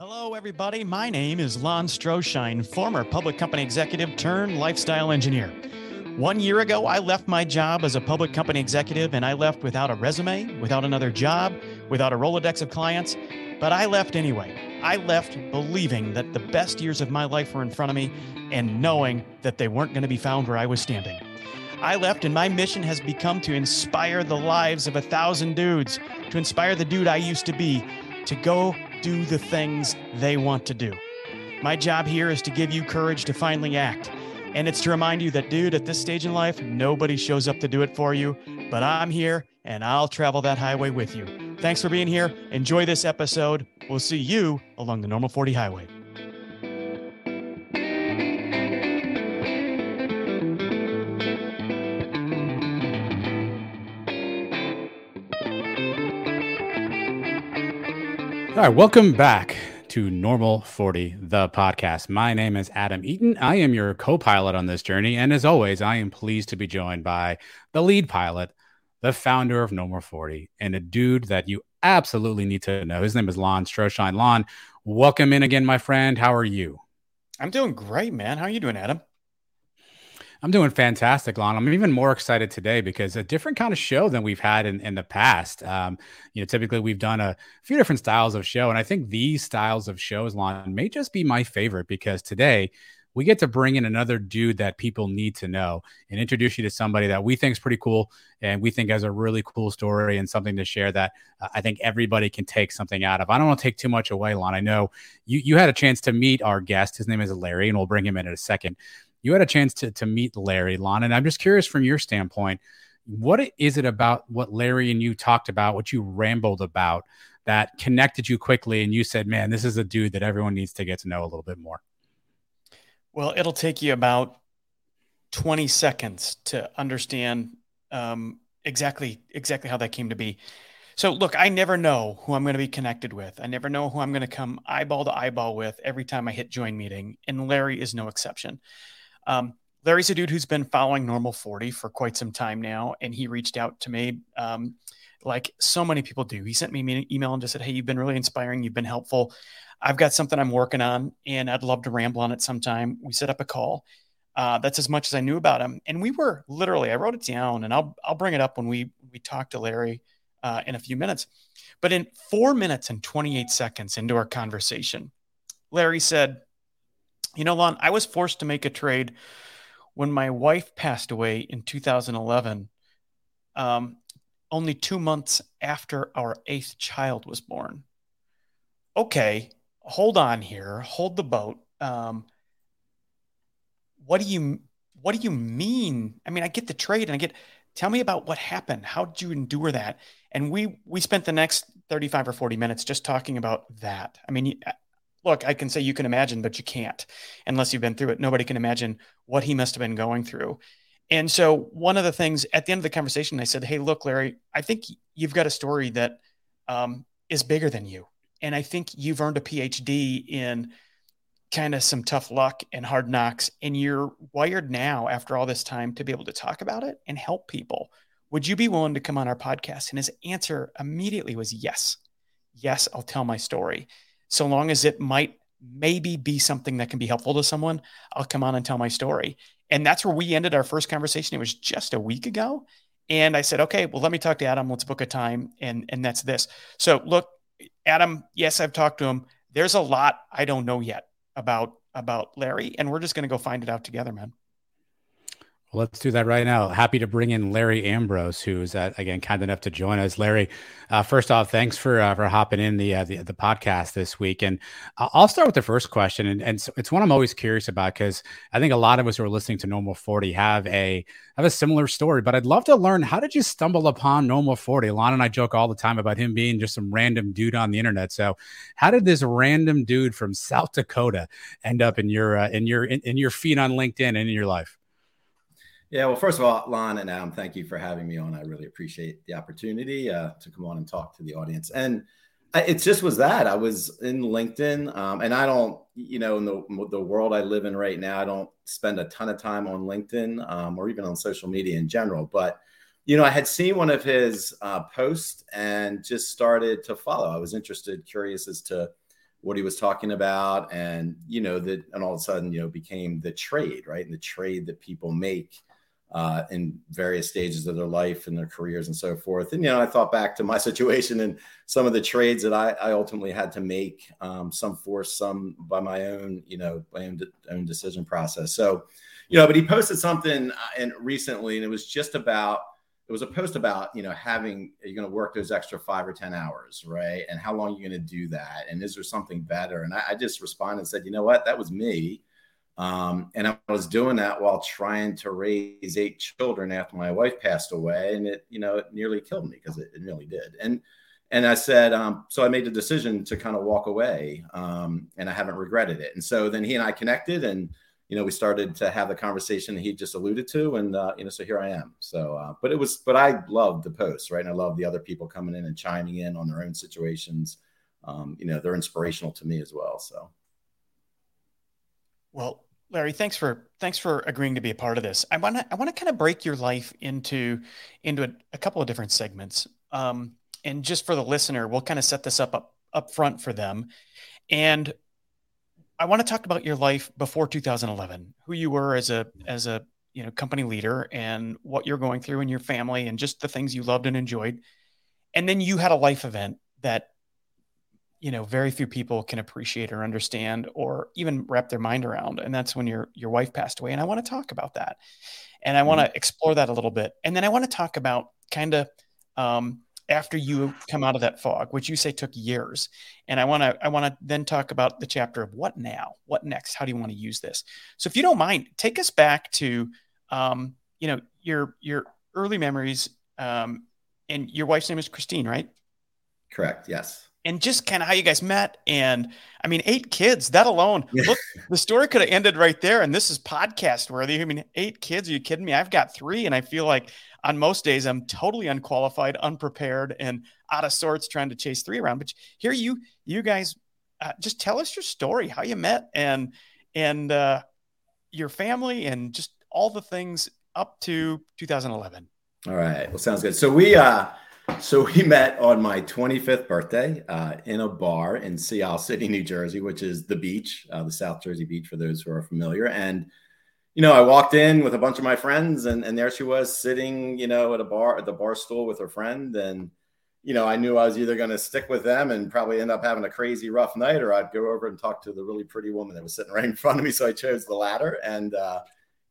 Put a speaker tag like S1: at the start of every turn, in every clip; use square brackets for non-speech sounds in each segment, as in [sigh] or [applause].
S1: Hello, everybody. My name is Lon Stroschein, former public company executive turned lifestyle engineer. One year ago, I left my job as a public company executive and I left without a resume, without another job, without a Rolodex of clients, but I left anyway. I left believing that the best years of my life were in front of me and knowing that they weren't going to be found where I was standing. I left, and my mission has become to inspire the lives of a thousand dudes, to inspire the dude I used to be to go do the things they want to do. My job here is to give you courage to finally act. And it's to remind you that, dude, at this stage in life, nobody shows up to do it for you, but I'm here and I'll travel that highway with you. Thanks for being here. Enjoy this episode. We'll see you along the Normal 40 Highway.
S2: All right, welcome back to Normal 40, the podcast. My name is Adam Eaton. I am your co pilot on this journey. And as always, I am pleased to be joined by the lead pilot, the founder of Normal 40, and a dude that you absolutely need to know. His name is Lon Stroschein. Lon, welcome in again, my friend. How are you?
S1: I'm doing great, man. How are you doing, Adam?
S2: I'm doing fantastic, Lon. I'm even more excited today because a different kind of show than we've had in, in the past. Um, you know, typically we've done a few different styles of show, and I think these styles of shows, Lon, may just be my favorite because today we get to bring in another dude that people need to know and introduce you to somebody that we think is pretty cool and we think has a really cool story and something to share that uh, I think everybody can take something out of. I don't want to take too much away, Lon. I know you you had a chance to meet our guest. His name is Larry, and we'll bring him in in a second you had a chance to, to meet Larry Lon, and I'm just curious from your standpoint, what is it about what Larry and you talked about, what you rambled about that connected you quickly and you said, man, this is a dude that everyone needs to get to know a little bit more?
S1: Well, it'll take you about 20 seconds to understand um, exactly exactly how that came to be. So look, I never know who I'm going to be connected with. I never know who I'm going to come eyeball to eyeball with every time I hit join meeting, and Larry is no exception. Um, Larry's a dude who's been following Normal 40 for quite some time now, and he reached out to me um, like so many people do. He sent me an email and just said, Hey, you've been really inspiring. You've been helpful. I've got something I'm working on, and I'd love to ramble on it sometime. We set up a call. Uh, that's as much as I knew about him. And we were literally, I wrote it down, and I'll I'll bring it up when we we talk to Larry uh, in a few minutes. But in four minutes and 28 seconds into our conversation, Larry said, you know, Lon, I was forced to make a trade when my wife passed away in 2011, um, only two months after our eighth child was born. Okay, hold on here, hold the boat. Um, what do you what do you mean? I mean, I get the trade and I get tell me about what happened. How did you endure that? And we we spent the next 35 or 40 minutes just talking about that. I mean, look, I can say you can imagine, but you can't unless you've been through it. Nobody can imagine what he must have been going through. And so, one of the things at the end of the conversation, I said, Hey, look, Larry, I think you've got a story that um, is bigger than you. And I think you've earned a PhD in kind of some tough luck and hard knocks. And you're wired now, after all this time, to be able to talk about it and help people. Would you be willing to come on our podcast? And his answer immediately was yes. Yes, I'll tell my story so long as it might maybe be something that can be helpful to someone, I'll come on and tell my story. And that's where we ended our first conversation. It was just a week ago. And I said, okay, well, let me talk to Adam. Let's book a time. And, and that's this. So look, Adam, yes, I've talked to him. There's a lot I don't know yet about, about Larry, and we're just going to go find it out together, man.
S2: Well, let's do that right now. Happy to bring in Larry Ambrose, who is uh, again kind enough to join us. Larry, uh, first off, thanks for uh, for hopping in the, uh, the, the podcast this week. And I'll start with the first question, and, and it's one I'm always curious about because I think a lot of us who are listening to Normal Forty have a have a similar story. But I'd love to learn how did you stumble upon Normal Forty? Lon and I joke all the time about him being just some random dude on the internet. So, how did this random dude from South Dakota end up in your uh, in your in, in your feed on LinkedIn and in your life?
S3: Yeah, well, first of all, Lon and Adam, thank you for having me on. I really appreciate the opportunity uh, to come on and talk to the audience. And I, it just was that I was in LinkedIn, um, and I don't, you know, in the the world I live in right now, I don't spend a ton of time on LinkedIn um, or even on social media in general. But you know, I had seen one of his uh, posts and just started to follow. I was interested, curious as to what he was talking about and you know that and all of a sudden you know became the trade right and the trade that people make uh, in various stages of their life and their careers and so forth. And you know i thought back to my [laughs] situation and some of the trades that i, I ultimately had to make um, some forced some by my own you know my own, own decision process. So you know but he posted something uh, and recently and it was just about it was a post about you know having you're going to work those extra five or ten hours right? And how long you're going to do that? And is there something better? And I, I, just responded and said you know what? That was me um, and i was doing that while trying to raise eight children after my wife passed away and it you know it nearly killed me because it, it, really did and and i said um, so i made the decision to kind of walk away um, and i haven't regretted it and so then he and i connected and you know, we started to have the conversation he just alluded to, and uh, you know, so here I am. So, uh, but it was, but I loved the posts, right? And I love the other people coming in and chiming in on their own situations. Um, you know, they're inspirational to me as well. So,
S1: well, Larry, thanks for thanks for agreeing to be a part of this. I want to I want to kind of break your life into into a, a couple of different segments. Um, and just for the listener, we'll kind of set this up up up front for them. And I want to talk about your life before 2011, who you were as a as a you know company leader and what you're going through in your family and just the things you loved and enjoyed. And then you had a life event that you know very few people can appreciate or understand or even wrap their mind around and that's when your your wife passed away and I want to talk about that. And I want to mm-hmm. explore that a little bit. And then I want to talk about kind of um, after you come out of that fog, which you say took years. And I want to I want to then talk about the chapter of what now, what next, how do you want to use this? So if you don't mind, take us back to um, you know your your early memories. Um, and your wife's name is Christine, right?
S3: Correct. Yes.
S1: And just kind of how you guys met, and I mean, eight kids. That alone, look, the story could have ended right there. And this is podcast worthy. I mean, eight kids. Are you kidding me? I've got three, and I feel like on most days I'm totally unqualified, unprepared, and out of sorts trying to chase three around. But here you you guys uh, just tell us your story, how you met, and and uh, your family, and just all the things up to 2011.
S3: All right, well, sounds good. So we uh, so we [laughs] met on my 25th birthday uh, in a bar in Sea Isle City, New Jersey, which is the beach, uh, the South Jersey beach, for those who are familiar, and you know, I walked in with a bunch of my friends and, and there she was sitting, you know, at a bar at the bar stool with her friend. And, you know, I knew I was either going to stick with them and probably end up having a crazy rough night or I'd go over and talk to the really pretty woman that was sitting [laughs] right in front of me. So I chose the latter. And, uh,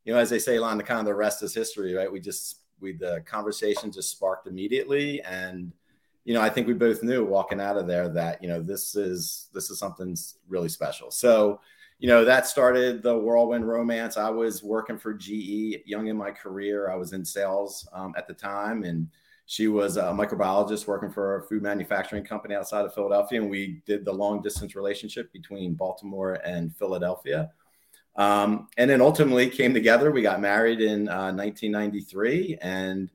S3: you know, as they say, of the rest is history, right? We just, we, the conversation just sparked immediately. And, you know, I think we both knew walking out of there that, you know, this is, this is something really special. So, you know, that started the whirlwind romance. I was working for GE young in my career. I was in sales um, at the time, and she was a microbiologist working for a food manufacturing company outside of Philadelphia. And we did the long distance relationship between Baltimore and Philadelphia. Um, and then ultimately came together. We got married in uh, 1993. And,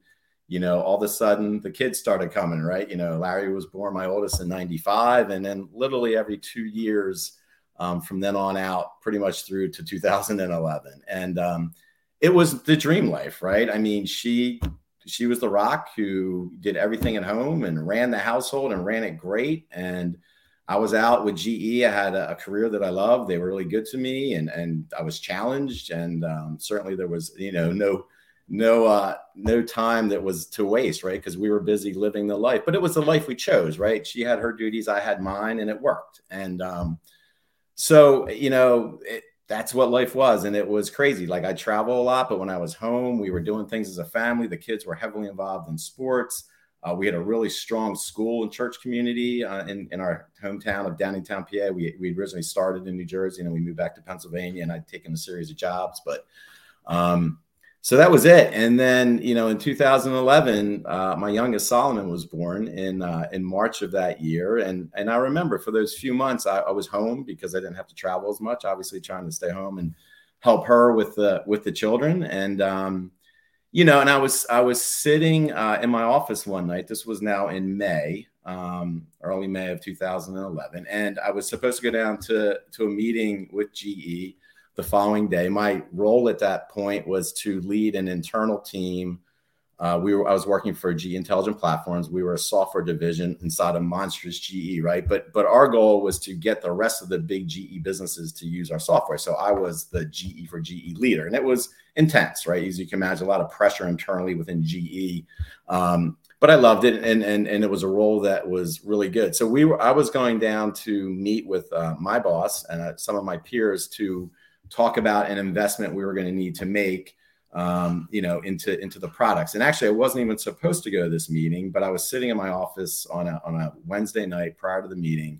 S3: you know, all of a sudden the kids started coming, right? You know, Larry was born, my oldest, in 95. And then literally every two years, um, from then on out, pretty much through to 2011. And um, it was the dream life, right? I mean, she she was the rock who did everything at home and ran the household and ran it great. And I was out with GE. I had a, a career that I loved. They were really good to me, and and I was challenged. And um, certainly there was, you know, no no uh no time that was to waste right because we were busy living the life but it was the life we chose right she had her duties i had mine and it worked and um so, you know, it, that's what life was. And it was crazy. Like I travel a lot, but when I was home, we were doing things as a family. The kids were heavily involved in sports. Uh, we had a really strong school and church community uh, in, in our hometown of Downingtown, PA. We, we originally started in New Jersey and we moved back to Pennsylvania and I'd taken a series of jobs. But um, so that was it. And then, you know, in 2011, uh, my youngest Solomon was born in uh, in March of that year, and and I remember for those few months I, I, was home because I didn't have to travel as much. Obviously, trying to stay home and help her with the with the children, and um, you know, and I was I was sitting uh, in my office one night. This was now in May, um, early May of 2011, and I was supposed to go down to to a meeting with GE the following day. My role at that point was to lead an internal team Uh, we were I was working for GE Intelligent Platforms. We were a software division inside a monstrous GE, right? But but our goal was to get the rest of the big GE businesses to use our software. So I was the GE for GE leader, and it was intense, right? As you can imagine, a lot of pressure internally within GE. Um, but I loved it, and and and it was a role that was really good. So we were I was going down to meet with uh, my boss and uh, some of my peers to talk about an investment we were going to need to make um, you know, into into the products. And actually, I wasn't even supposed to go to this meeting, but I was sitting in my office on a on a Wednesday night prior to the meeting,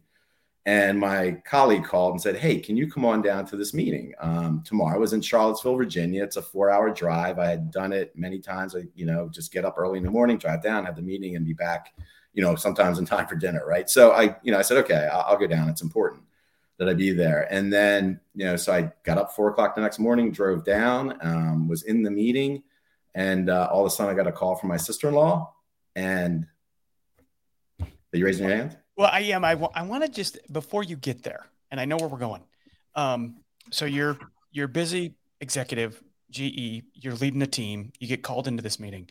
S3: and my colleague called and said, "Hey, can you come on down to this meeting um, tomorrow?" I was in Charlottesville, Virginia. It's a four-hour drive. I had done it many times. I, you know, just get up early in the morning, drive down, have the meeting, and be back. You know, sometimes in time for dinner, right? So I, you know, I said, "Okay, I'll, I'll go down. It's important." That I'd be there. And then, you know, so I got up four o'clock the next morning, drove down, um, was in the meeting, and uh, all of a sudden I got a call from my sister in law. And are you raising your hand?
S1: Well, I am. I, w- I want to just before you get there, and I know where we're going. Um, so you're you're busy executive GE. You're leading a team. You get called into this meeting,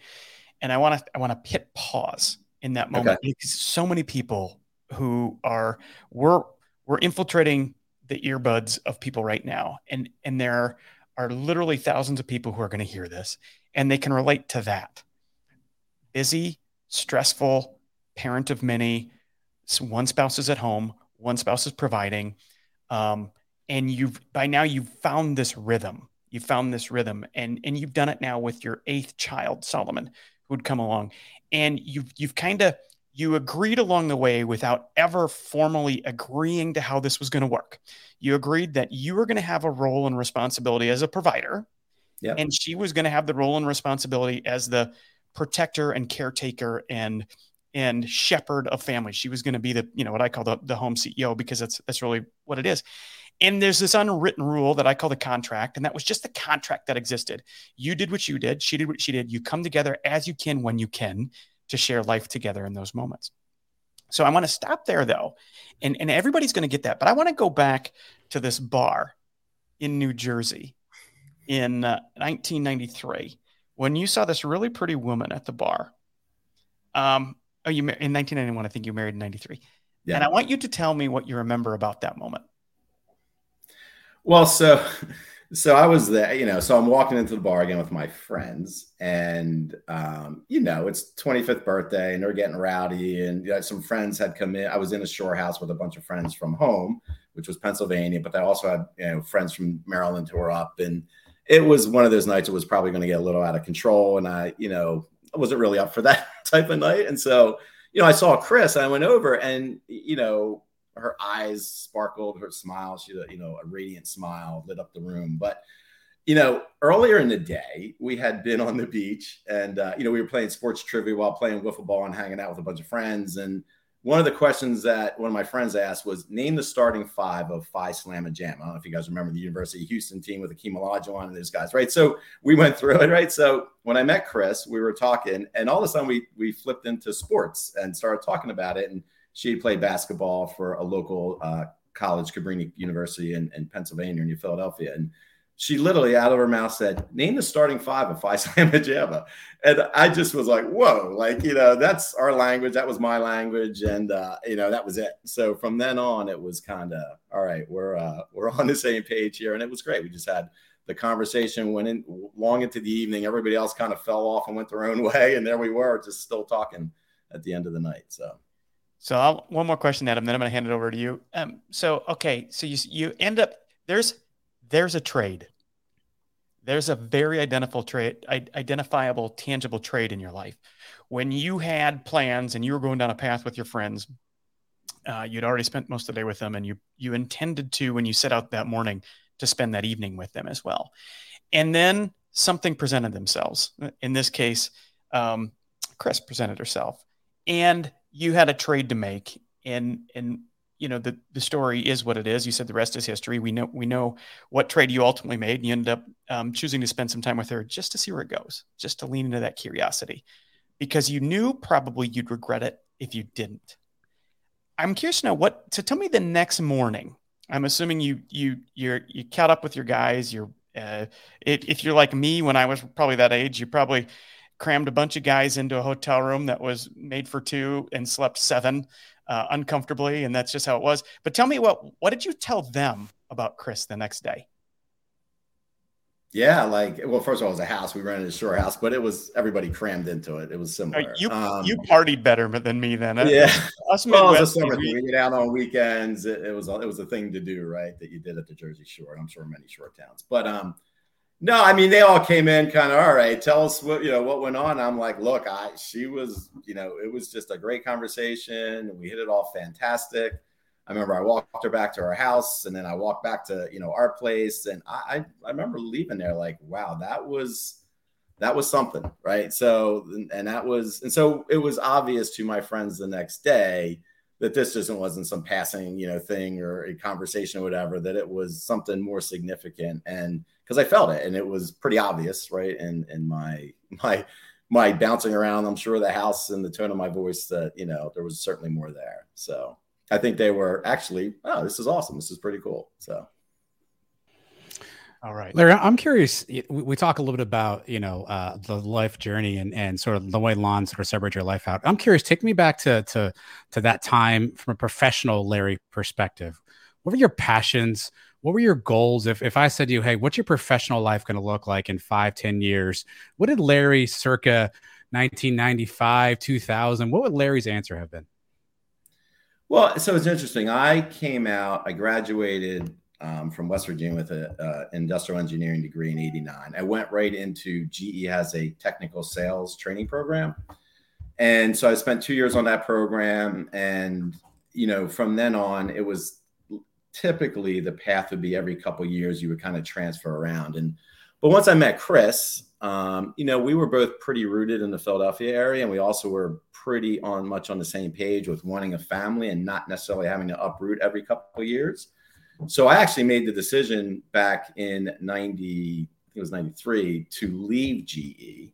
S1: and I want to I want to hit pause in that moment okay. because so many people who are we're we're infiltrating the earbuds of people right now. And and there are literally thousands of people who are going to hear this and they can relate to that. Busy stressful parent of many one spouse is at home one spouse is providing um, and you've by now you've found this rhythm. You've found this rhythm and and you've done it now with your eighth child solomon who'd come along. And you've you've kind of you agreed along the way without ever formally agreeing to how this was going to work. You agreed that you were going to have a role and responsibility as a provider, yep. and she was going to have the role and responsibility as the protector and caretaker and and shepherd of families. She was going to be the you know what I call the, the home CEO because that's that's really what it is. And there's this unwritten rule that I call the contract, and that was just the contract that existed. You did what you did, she did what she did. You come together as you can when you can to share life together in those moments. So I want to stop there though, and, and everybody's going to get that. But I want to go back to this bar in New Jersey in uh, 1993 when you saw this really pretty woman at the bar. Um, oh, you in 1991, I think you married in 93. Yeah. And I want you to tell me what you remember about that moment.
S3: Well, so [laughs] so I was there, you know, so I'm walking into the bar again with my friends, and um, you know, it's 25th birthday, and they're getting rowdy, and you know, some friends had come in. I was in a shore house with a bunch of friends from home, which was Pennsylvania, but I also had you know friends from Maryland who were up, and it was one of those nights. It was probably going to get a little out of control, and I, you know, I wasn't really up for [laughs] that type of night, and so you know, I saw Chris, I went over, and you know, her eyes sparkled, her smile, she you know, a radiant smile lit up the room. But you know, earlier in the day, we had been on the beach and uh, you know, we were playing sports trivia while playing wiffle ball and hanging out with a bunch of friends. And one of the questions that one of my friends asked was name the starting five of Phi Slama Jam. I don't know if you guys remember the University of Houston team with Akeem Olajuwon and those guys, right? So we went through it, right? So when I met Chris, we were talking, and all of a sudden we we flipped into sports and started talking about it. And she played basketball for a local uh, college, Cabrini University in, in Pennsylvania near Philadelphia. And she literally out of her mouth said, name the starting five of Phi [laughs] Slama Jama. And I just was like, whoa, like, you know, that's our language. That was my language. And, uh, you know, that was it. So from then on, it was kind of, all right, we're, uh, we're [laughs] on the same page here. And it was great. We just had the conversation went in long into the evening. Everybody else kind of fell off and went their own [laughs] way. And there we were just still talking at the end of the night. So
S1: so I'll, one more question, Adam, then I'm going to hand it over to you. Um, so okay, so you you end up there's there's a trade. There's a very identifiable trade, identifiable, tangible trade in your life. When you had plans and you were going down a path with your friends, uh, you'd already spent most of the day with them, and you you intended to when you set out that morning to spend that evening with them as well. And then something presented themselves. In this case, um, Chris presented herself, and you had a trade to make and and you know the the story is what it is. You said the rest is history. We know we know what trade you ultimately made and you ended up um, choosing to spend some time with her just to see where it goes just to lean into that curiosity because you knew probably you'd regret it if you didn't. I'm curious to know what so tell me the next morning. I'm assuming you you you're you caught up with your guys. You're uh, if you're like me when i was probably that age you probably crammed a bunch of guys into a hotel room that was made for two and slept seven uh, uncomfortably, and that's just how it was. But tell me what what did you tell them about Chris the next day?
S3: Yeah, like well, first of all, it was a house. We rented a shore house, but it was everybody crammed into it. It was similar.
S1: You um, you partied better than me then.
S3: Yeah, us well, it was a summer thing. We get out on weekends. It, it, was it was a thing to do, right? That you did at the Jersey Shore. I'm sure many shore towns, but um, no, I mean they all came in kind of all right. Tell us what you know what went on. I'm like, look, I she was you know it was just a great conversation. We hit it all fantastic. I remember I walked her back to our house, and then I walked back to you know our place, and I I, remember leaving there like, wow, that was that was something, right? So and that was and so it was obvious to my friends the next day that this just wasn't some passing you know thing or a conversation or whatever that it was something more significant and because I felt it and it was pretty obvious, right? And and my [laughs] my my bouncing around, I'm sure the house and the tone of my voice that you know there was certainly more there. So I think they were actually, oh, this is awesome. This is pretty cool. So.
S2: All right, Larry. I'm curious. We talk a little bit about you know uh, the life journey and and sort of the way Lon sort of separate your life out. I'm curious. Take me back to to to that time from a professional Larry perspective. What were your passions? What were your goals? If if I said to you, "Hey, what's your professional life going to look like in five, ten years?" What did Larry, circa 1995, 2000? What would Larry's answer have been?
S3: Well, so it's interesting. I came out, I graduated um, from West Virginia with an industrial engineering degree in 89. I went right into GE has a technical sales training program. And so I spent two years on that program. And, you know, from then on, it was typically the path would be every couple years you would kind of transfer around. And, but once I met Chris, um, you know, we were both pretty rooted in the Philadelphia area. And we also were pretty on much on the same page with wanting a family and not necessarily having to uproot every couple of years. So I actually made the decision back in 90, it was 93 to leave GE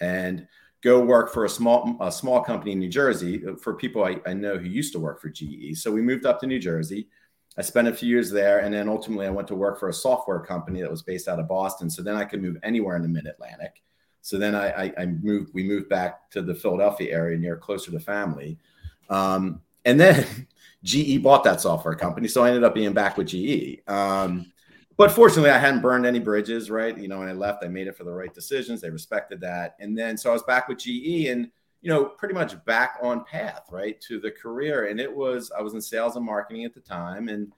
S3: and go work for a small a small company in New Jersey for people I, I know who used to work for GE. So we moved up to New Jersey. I spent a few years there, and then ultimately I went to work for a software company that was based out of Boston. So then I could move anywhere in the Mid Atlantic. So then I, I, I, moved. We moved back to the Philadelphia area, near closer to family. Um, and then [laughs] GE bought that software company, so I ended up being back with GE. Um, but fortunately, I hadn't burned any bridges, right? You know, when I left, I made it for the right decisions. They respected that, and then so I was back with GE, and you know, pretty much back on path, right, to the career. And it was I was in sales and marketing at the time, and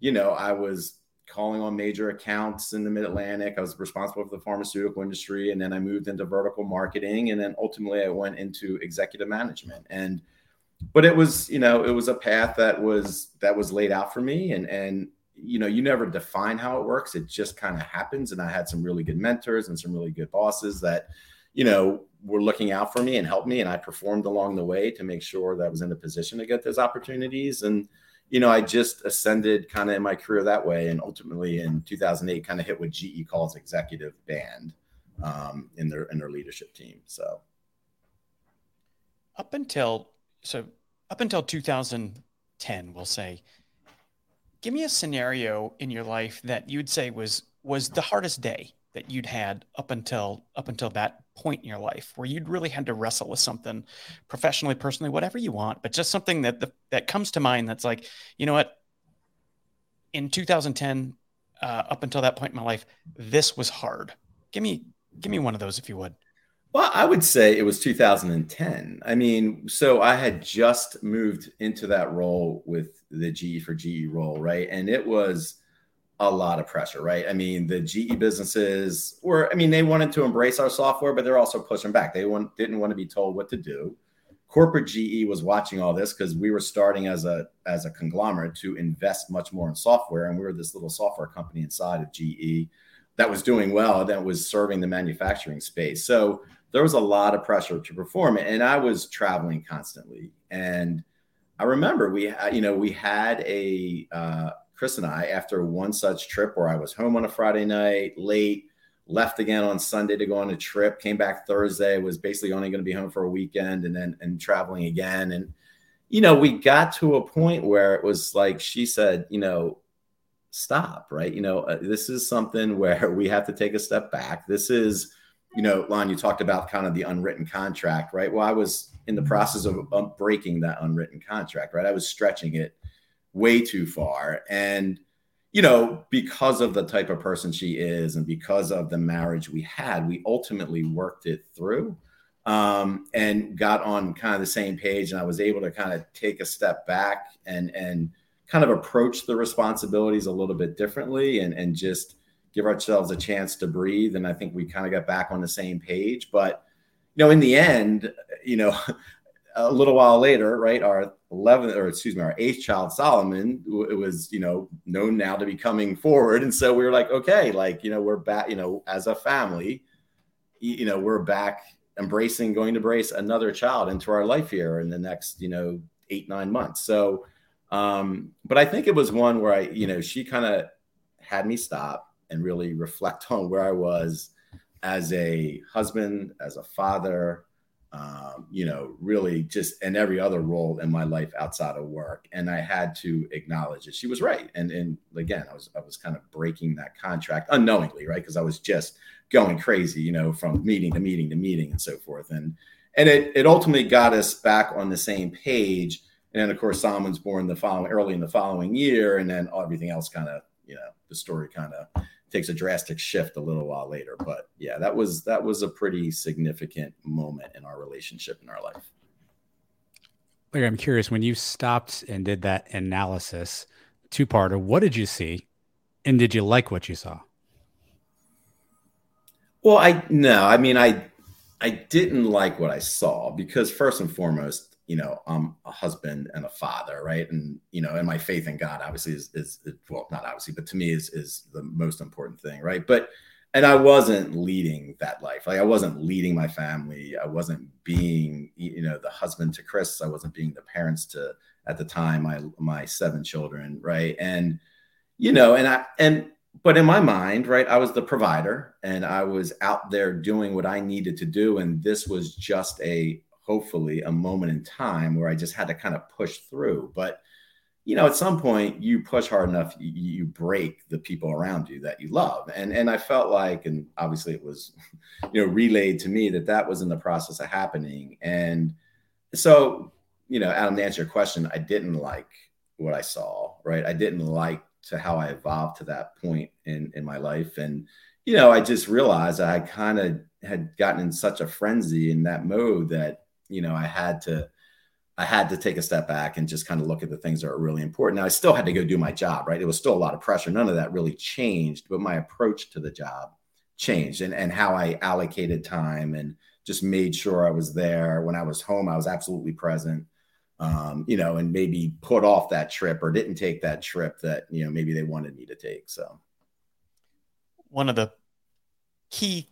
S3: you know, I was calling on major accounts in the mid Atlantic. I was responsible for the pharmaceutical industry. And then I moved into vertical marketing. And then ultimately I went into executive management. And, but it was, you know, it was a path that was, that was laid out for me. And, and, you know, you never define how it works. It just kind of happens. And I had some really good mentors and some really good bosses that, you know, were looking out for me and helped me. And I performed along the way to make sure that I was in a position to get those opportunities. And, you know, I just ascended kind of in my career that way, and ultimately in 2008, kind of hit what GE calls executive band um, in their in their leadership team. So
S1: up until so up until 2010, we'll say, give me a scenario in your life that you'd say was was the hardest day that you'd had up until up until that point in your life where you'd really had to wrestle with something professionally personally whatever you want but just something that the, that comes to mind that's like you know what? In 2010 uh, up until that point in my life this was hard. Give me give me one of those if you would
S3: well i would say it was 2010 i mean so i had just moved into that role with the ge for ge role right and it was a lot of pressure, right? I mean, the GE businesses were, I mean, they wanted to embrace our software, but they're also pushing back. They want, didn't want to be told what to do. Corporate GE was watching all this because we were starting as a as a conglomerate to invest much more in software, and we were this little software company inside of GE that was doing well, that was serving the manufacturing space. So there was a lot of pressure to perform, and I was traveling constantly. And I remember we, you know, we had a uh, Chris and I, after one such trip where I was home on a Friday night, late, left again on Sunday to go on a trip, came back Thursday, was basically only going to be home for a weekend and then and traveling again. And, you know, we got to a point where it was like she said, you know, stop, right? You know, uh, this is something [laughs] where we have to take a step back. This is, you know, Lon, you talked about kind of the unwritten contract, right? Well, I was in the process of breaking that unwritten contract, right? I was stretching it way too far. And, you know, because of the type of person she is and because of the marriage we had, we ultimately worked it through um, and got on kind of the same page. And I was able to kind of take a step back and, and kind of approach the responsibilities a little bit differently and, and just give ourselves a chance to breathe. And I think we kind of got back on the same page. But, you know, in the end, you know, [laughs] a little while later, right, our 11th or excuse me, our eighth child, Solomon, it was, you know, known now to be coming forward. And so we were like, okay, like, you know, we're back, you know, as a family, you know, we're back embracing going to brace another child into our life here in the next, you know, eight, nine months. So, um, but I think it was one where I, you know, she kind of had me stop and really reflect on where I was as a husband, as a father, um, you know, really just in every other role in my life outside of work. And I had to acknowledge it. She was right. And and again, I was I was kind of breaking that contract unknowingly, right? Because I was just going crazy, you know, from meeting to meeting to meeting and so forth. And and it it ultimately got us back on the same page. And then of course Solomon's born the following early in the following year, and then everything else kind of, you know, the story kind of takes a drastic shift a little while later. But yeah, that was that was a pretty significant moment in our relationship in our life.
S2: Larry, I'm curious when you stopped and did that analysis, two parter, what did you see? And did you like what you saw?
S3: Well, I no, I mean I I didn't like what I saw because first and foremost, you know, I'm a husband and a father, right? And you know, and my faith in God obviously is, is, is well, not obviously, but to me is is the most important thing, right? But and I wasn't leading that life. Like I wasn't leading my family. I wasn't being, you know, the husband to Chris. I wasn't being the parents to at the time my my seven children, right? And you know, and I and but in my mind, right, I was the provider and I was out there doing what I needed to do. And this was just a hopefully a moment in time where I just had to kind of push through. But you know, at some point you push hard enough, you, you, break the people around you that you love. And and I felt like, and obviously it was, [laughs] you know, relayed to me that that was in the process of happening. And so, you know, Adam, to answer your question, I didn't like what I saw. Right, I didn't like to how I evolved to that point in in my life. And you know, I just realized I kind of had gotten in such a frenzy in that mode that you know, I had to I had to take a step back and just kind of look at the things that are really important. Now I still had to go do my job, right? It was still a lot of pressure. None of that really changed, but my approach to the job changed and, and how I allocated time and just made sure I was there. When I was home, I was absolutely present. Um, you know, and maybe put off that trip or didn't take that trip that, you know, maybe they wanted me to take. So
S1: one of the key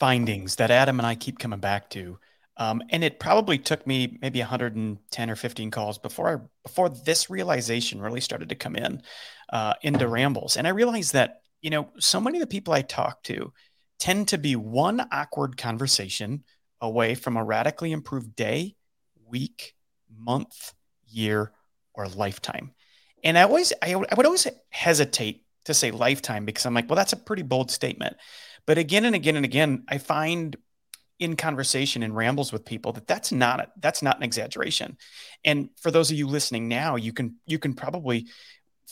S1: findings that Adam and I keep coming back to um, and it probably took me maybe 110 or 15 calls before I, before this realization really started to come in uh, into rambles. And I realized that, you know, so many of the people I talk to tend to be one awkward conversation away from a radically improved day, week, month, year, or lifetime. And I always, I, I would always hesitate to say lifetime because I'm like, well, that's a pretty bold statement. But again and again and again, I find in conversation and rambles with people that that's not a, that's not an exaggeration. And for those of you listening now you can you can probably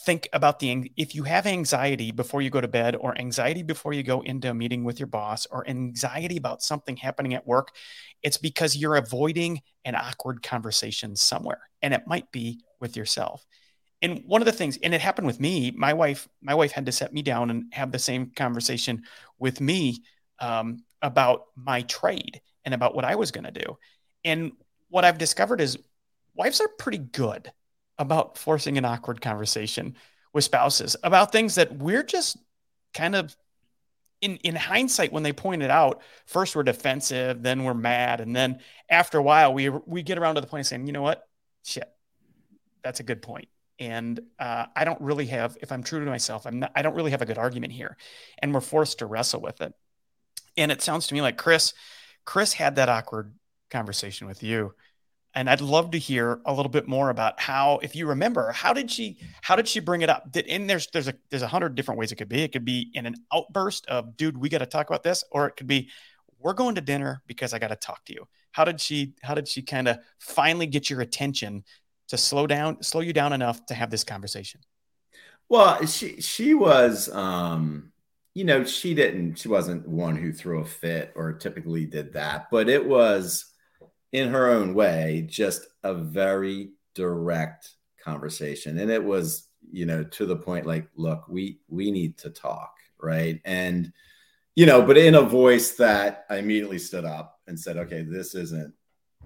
S1: think about the if you have anxiety before you go to bed or anxiety before you go into a meeting with your boss or anxiety about something happening at work it's because you're avoiding an awkward conversation somewhere and it might be with yourself. And one of the things and it happened with me my wife my wife had to set me down and have the same conversation with me um, about my trade and about what I was going to do. And what I've discovered is wives are pretty good about forcing an awkward conversation with spouses about things that we're just kind of in in hindsight when they point it out first we're defensive then we're mad and then after a while we we get around to the point of saying you know what shit that's a good point. and uh, i don't really have if i'm true to myself i'm not i don't really have a good argument here and we're forced to wrestle with it and it sounds to me like Chris, Chris had that awkward conversation with you. and I'd love to hear a little bit more about how, if you remember, how did she how did she bring it up? Did and there's there's a there's a hundred different ways it could be. It could be in an outburst of, dude, we got to talk about this, or it could be, we're going to dinner because I got to talk to you. How did she how did she kind of finally get your attention to slow down, slow you down enough to have this conversation?
S3: Well, she she was um you know, she didn't she wasn't one who threw a fit or typically did that, but it was in her own way, just a very direct conversation. And it was, you know, to the point like, look, we we need to talk, right? And you know, but in a voice that I immediately stood up and said, okay, this isn't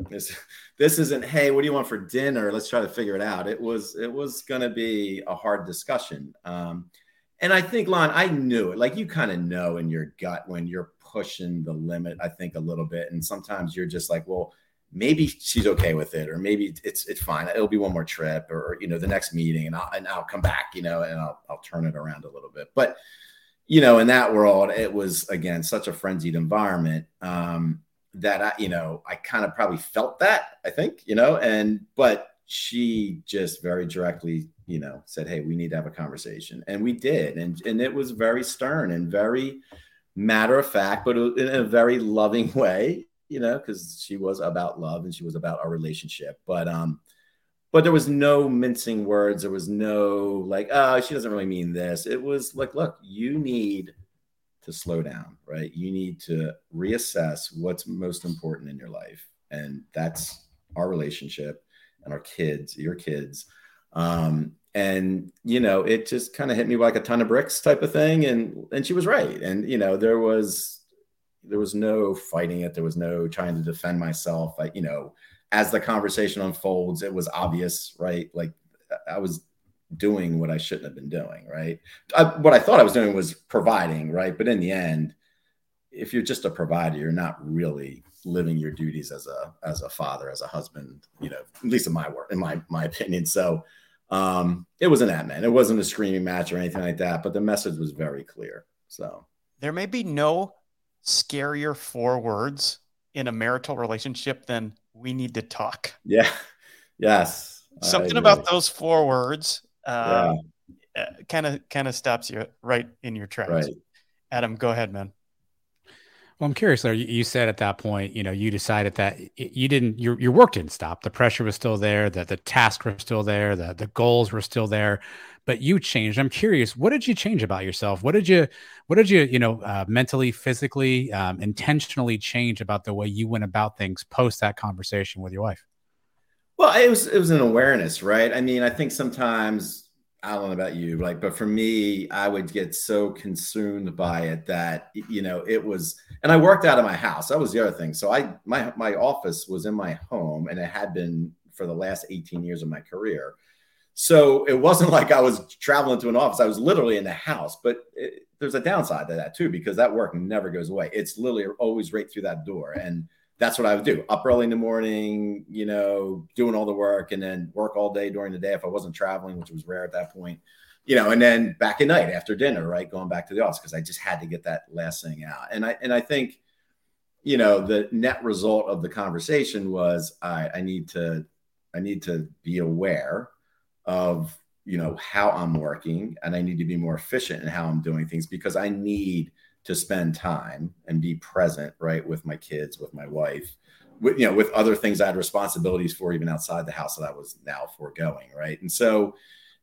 S3: this this isn't hey what do you want for dinner let's try to figure it out it was it was going to be a hard discussion um and i think lon i knew it like you kind of know in your gut when you're pushing the limit i think a little bit and sometimes you're just like well maybe she's okay with it, or maybe it's it's fine. It'll be one more trip, or you know, the next meeting, and I'll and I'll come back, you know, and I'll I'll turn it around a little bit. But you know, in that world, it was again such a frenzied environment um, that I, you know, I kind of probably felt that. I think, you know, and but she just very directly, you know, said, "Hey, we need to have a conversation," and we did, and and it was very stern and very matter of fact, but in a very loving [laughs] way you know, because she was about love and she was about our relationship. But um, but there was no mincing words. There was no like, oh, she doesn't really mean this. It was like, look, you need to slow down, right? You need to reassess what's most important in your life, and that's our relationship and our kids, your kids. Um, and you know, it just kind of hit me like a ton of bricks type of thing. And and she was right. And you know, there was there was no fighting it. There was no trying to defend myself. Like, you know, as the conversation unfolds, it was obvious, right? Like I was doing what I shouldn't have been doing, right? I, what I thought I was doing was providing, right? But in the end, if you're just a provider, you're not really living your duties as a as a father, as a husband, you know, at least in my work, in my my opinion. So um it was an at man. It wasn't a screaming match or anything like that, but the message was very clear. So
S1: there may be no scarier four words in a marital relationship than we need to talk.
S3: Yeah. Yes.
S1: Something about those four words uh kind of kind of stops you right in your tracks. Right. Adam, go ahead, man.
S2: Well, I'm curious, Larry. You said at that point, you know, you decided that you didn't, your your work didn't stop. The pressure was still there. That the tasks were still there. The the goals were still there but you changed. I'm curious, what did you change about yourself? What did you, what did you, you know, uh, mentally, physically, um, intentionally change about the way you went about things post that conversation with your wife?
S3: Well, it was it was an awareness, right? I mean, I think sometimes I don't know about you, like, but for me, I would get so consumed by it that you know it was, and I worked out of my house. That was the other thing. So I my my office was in my home, and it had been for the last 18 years of my career. So it wasn't [laughs] like I was traveling to an office. I was literally in the house. But it, there's a downside to that too, because that work never goes away. It's literally always right through that door. And that's what I would do up early in the morning, you know, doing all the work and then work all day during the day if I wasn't traveling, which was rare at that point, you know, and then back at night after dinner, right? Going back to the office because I just had to get that last thing out. And I, and I think, you know, the net result of the conversation was I, I need to, I need to be aware of you know how i'm working and i need to be more efficient in how i'm doing things because i need to spend time and be present right with my kids with my wife with you know with other things i had responsibilities for even outside the house that i was now foregoing right? And so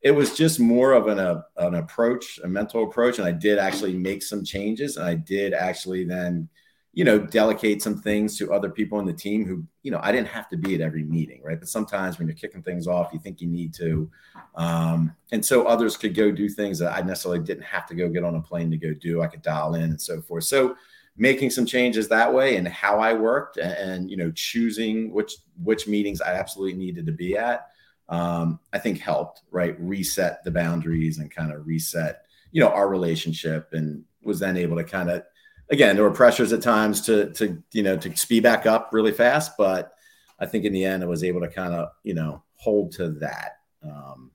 S3: it was just more of an, a, uh, an approach a mental approach and i did actually make some changes and i did actually then you know, delegate some things to other people in the team who, you know, I didn't have to be at every meeting, right? But sometimes when you're kicking things off, you think you need to. Um, and so others could go do things that I necessarily didn't have to go get on a plane to go do. I could dial in and so forth. So making some changes that way and how I worked and, and you know, choosing which which meetings I absolutely needed to be at, um, I think helped, right? Reset the boundaries and kind of reset, you know, our relationship and was then able to kind of again, there were pressures at times to to you know to speed back up really fast, but I think in the end I was able to kind of you know hold to that, um,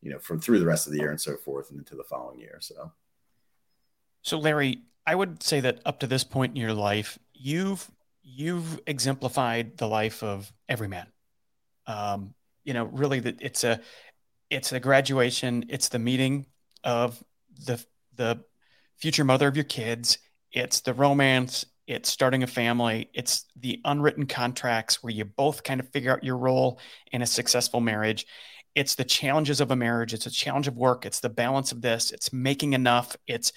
S3: you know, from through the rest of the year and so forth, and into the following year. So,
S1: so Larry, I would say that up to this point in your life, you've you've exemplified the life of every man. Um, you know, really, that it's a it's a graduation. It's the meeting of the the future mother of your kids. It's the romance. It's starting a family. It's the unwritten contracts where you both kind of figure out your role in a successful marriage. It's the challenges of a marriage. It's a challenge of work. It's the balance of this. It's making enough. It's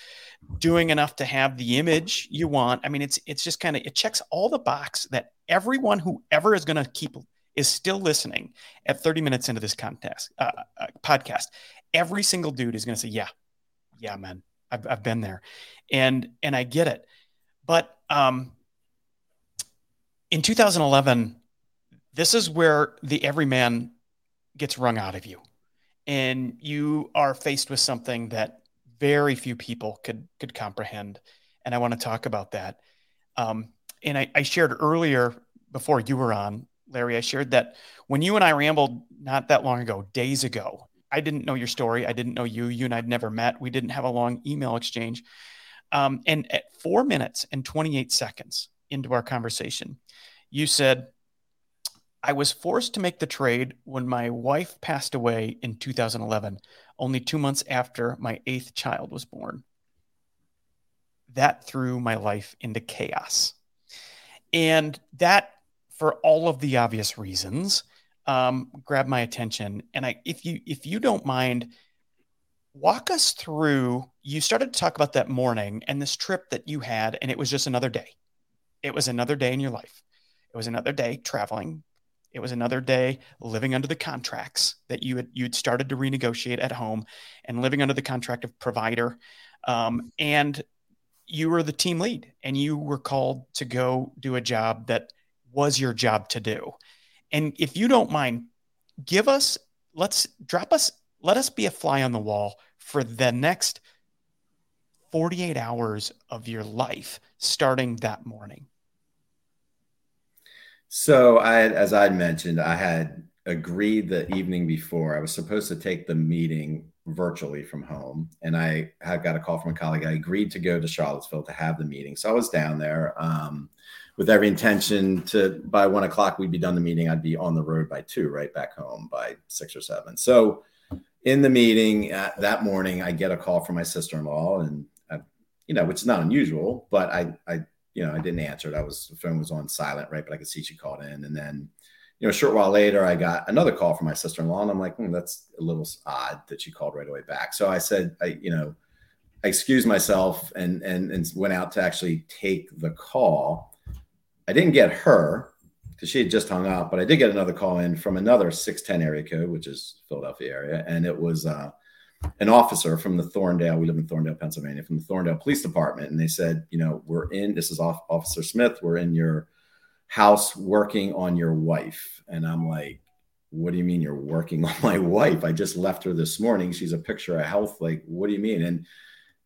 S1: doing enough to have the image you want. I mean, it's it's just kind of it checks all the box that everyone who ever is going to keep is still listening at 30 minutes into this contest uh, uh, podcast. Every single dude is going to say, "Yeah, yeah, man, I've, I've been there," and and I get it. But um, in 2011, this is where the everyman gets wrung out of you, and you are faced with something that very few people could could comprehend. And I want to talk about that. Um, and I, I shared earlier before you were on, Larry. I shared that when you and I rambled not that long ago, days ago, I didn't know your story. I didn't know you. You and I'd never met. We didn't have a long email exchange. Um, and at four minutes and 28 seconds into our conversation, you said, I was forced to make the trade when my wife passed away in 2011, only two months after my eighth child was born. That threw my life into chaos. And that, for all of the obvious reasons, um, grabbed my attention. And I, if you if you don't mind, walk us through. You started to talk about that morning and this trip that you had, and it was just another day. It was another day in your life. It was another day traveling it was another day living under the contracts that you had you'd started to renegotiate at home, and living under the contract of provider. Um, and you were the team lead, and you were called to go do a job that was your job to do. And if you don't mind, give us let's drop us let us be a fly on the wall for the next 48 hours of your life starting that morning.
S3: So I, as I mentioned, I had agreed the evening before. I was supposed to take the meeting virtually from home, and I had got a call from a colleague. I agreed to go to Charlottesville to have the meeting, so I was down there um, with every intention to by one o'clock we'd be done the meeting. I'd be on the road by two, right back home by six or seven. So in the meeting uh, that morning, I get a call from my sister-in-law, and I, you know, which is not unusual, but I I you know, I didn't answer it. I was the phone was on silent, right? But I could see she called in. And then, you know, a short while later, I got another call from my sister-in-law, and I'm like, hmm, that's a little odd that she called right away back. So I said, I, you know, I excused myself and and and went out to actually take the call. I didn't get her because she had just hung up, but I did get another call in from another 610 area code, which is Philadelphia area, and it was uh, an officer from the Thorndale, we live in Thorndale, Pennsylvania, from the Thorndale Police Department. And they said, you know, we're in, this is Officer Smith, we're in your house working on your wife. And I'm like, what do you mean you're working on my wife? I just left her this morning. She's a picture of health. Like, what do you mean? And,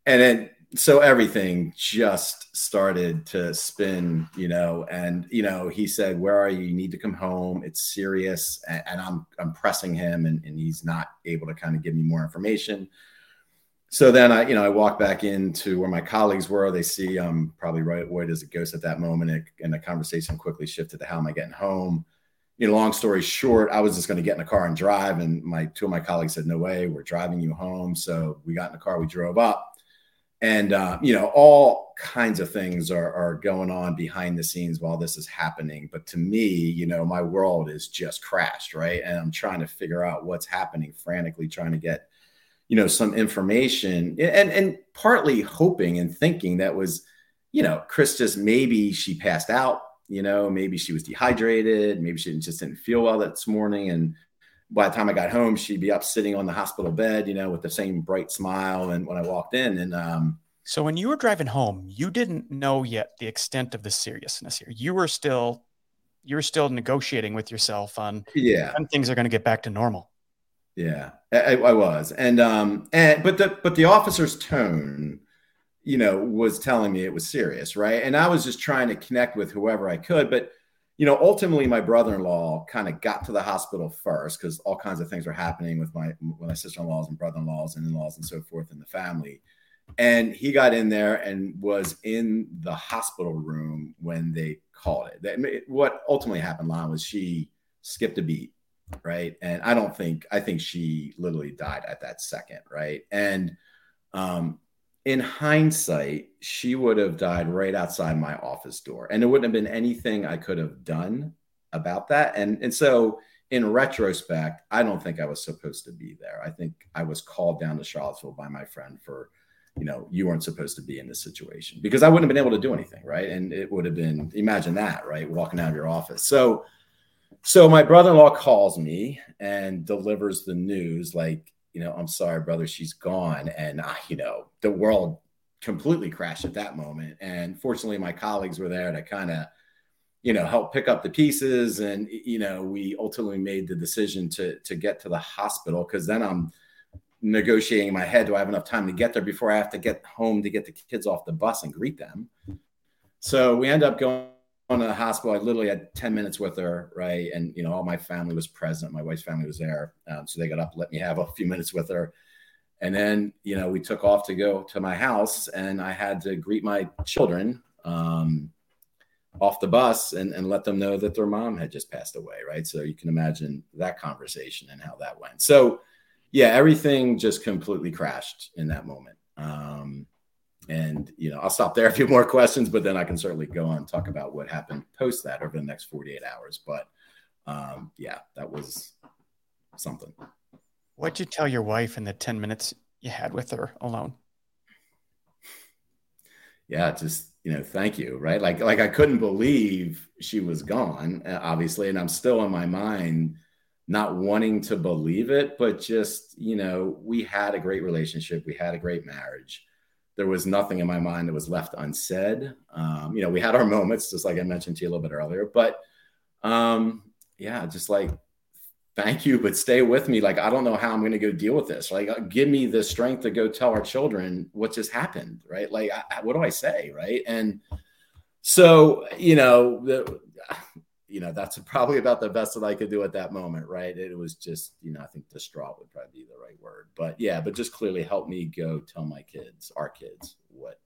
S3: and then so everything just started to spin, you know, and you know, he said, Where are you? You need to come home. It's serious. And, and I'm I'm pressing him and, and he's not able to kind of give me more information. So then I, you know, I walk back into where my colleagues were. They see I'm probably right white as a ghost at that moment. And the conversation quickly shifted to how am I getting home? You know, long story short, I was just going to get in a car and drive. And my two of my colleagues said, No way, we're driving you home. So we got in the car, we drove up and uh, you know all kinds of things are, are going on behind the scenes while this is happening. But to me you know my world is just crashed right? And i'm trying to figure out what's happening frantically trying to get you know some information. And and partly hoping and thinking that was you know chris just maybe she passed out you know maybe she was dehydrated maybe she just didn't feel well this morning. And by the time I got home, she'd be up sitting on the hospital bed, you know, with the same bright smile. And when I walked in, and um,
S1: so when you were driving home, you didn't know yet the extent of the seriousness here. You were still, you were still negotiating with yourself on,
S3: yeah,
S1: when things are going to get back to normal.
S3: Yeah, I, I was, and um, and but the but the officer's tone, you know, was telling me it was serious, right? And I was just trying to connect with whoever I could, but you know, ultimately, my brother-in-law kind of got to the hospital first because all kinds of things were happening with my with my sister-in-laws and brother-in-laws and in-laws and so forth in the family. and he got in there and was in the hospital room when they called it. What ultimately happened, Lon, was she skipped a beat, right? And I don't think I think she literally died at that second, right? And um, in hindsight, she would have died right outside my office door, and there wouldn't have been anything I could have done about that. And and so in retrospect, I don't think I was supposed to be there. I think I was called down to Charlottesville by my friend for you know, you weren't supposed to be in this situation because I wouldn't have been able to do anything, right? And it would have been imagine that, right? Walking out of your office. So so my brother-in-law calls me and delivers the news like, you know, I'm sorry, brother, she's gone. And I, you know, the world completely crashed at that moment. And fortunately, my colleagues were there to kind of, you know, help pick up the pieces. And, you know, we ultimately made the decision to to get to the hospital because then I'm negotiating in my head do I have enough time to get there before I have to get home to get the kids off the bus and greet them? So we end up going to the hospital. I literally had 10 minutes with her, right? And, you know, all my family was present. My wife's family was there. Um, so they got up, let me have a few minutes with her. And then, you know, we took off to go to my house and I had to greet my children um, off the bus and, and let them know that their mom had just passed away, right? So you can imagine that conversation and how that went. So, yeah, everything just completely crashed in that moment. Um, and you know, I'll stop there. A few more questions, but then I can certainly go on and talk about what happened post that over the next 48 hours. But um, yeah, that was something.
S1: What'd you tell your wife in the 10 minutes you had with her alone?
S3: Yeah, just you know, thank you, right? Like, like I couldn't believe she was gone, obviously, and I'm still in my mind not wanting to believe it, but just, you know, we had a great relationship. We had a great marriage. There was nothing in my mind that was left unsaid. Um, you know, we had our [laughs] moments, just like I mentioned to you a little bit earlier, but um, yeah, just like, thank you, but stay with me. Like, I don't know how I'm going to go deal with this. Like, uh, give me the strength to go tell our children what just happened. Right. Like, I, what do I say? Right. And so, you know, the, you know, that's [laughs] probably about the best that I could do at that moment, right? It was just, you know, I think distraught would probably be the right word. But yeah, but just clearly help me go tell my kids, our kids, what,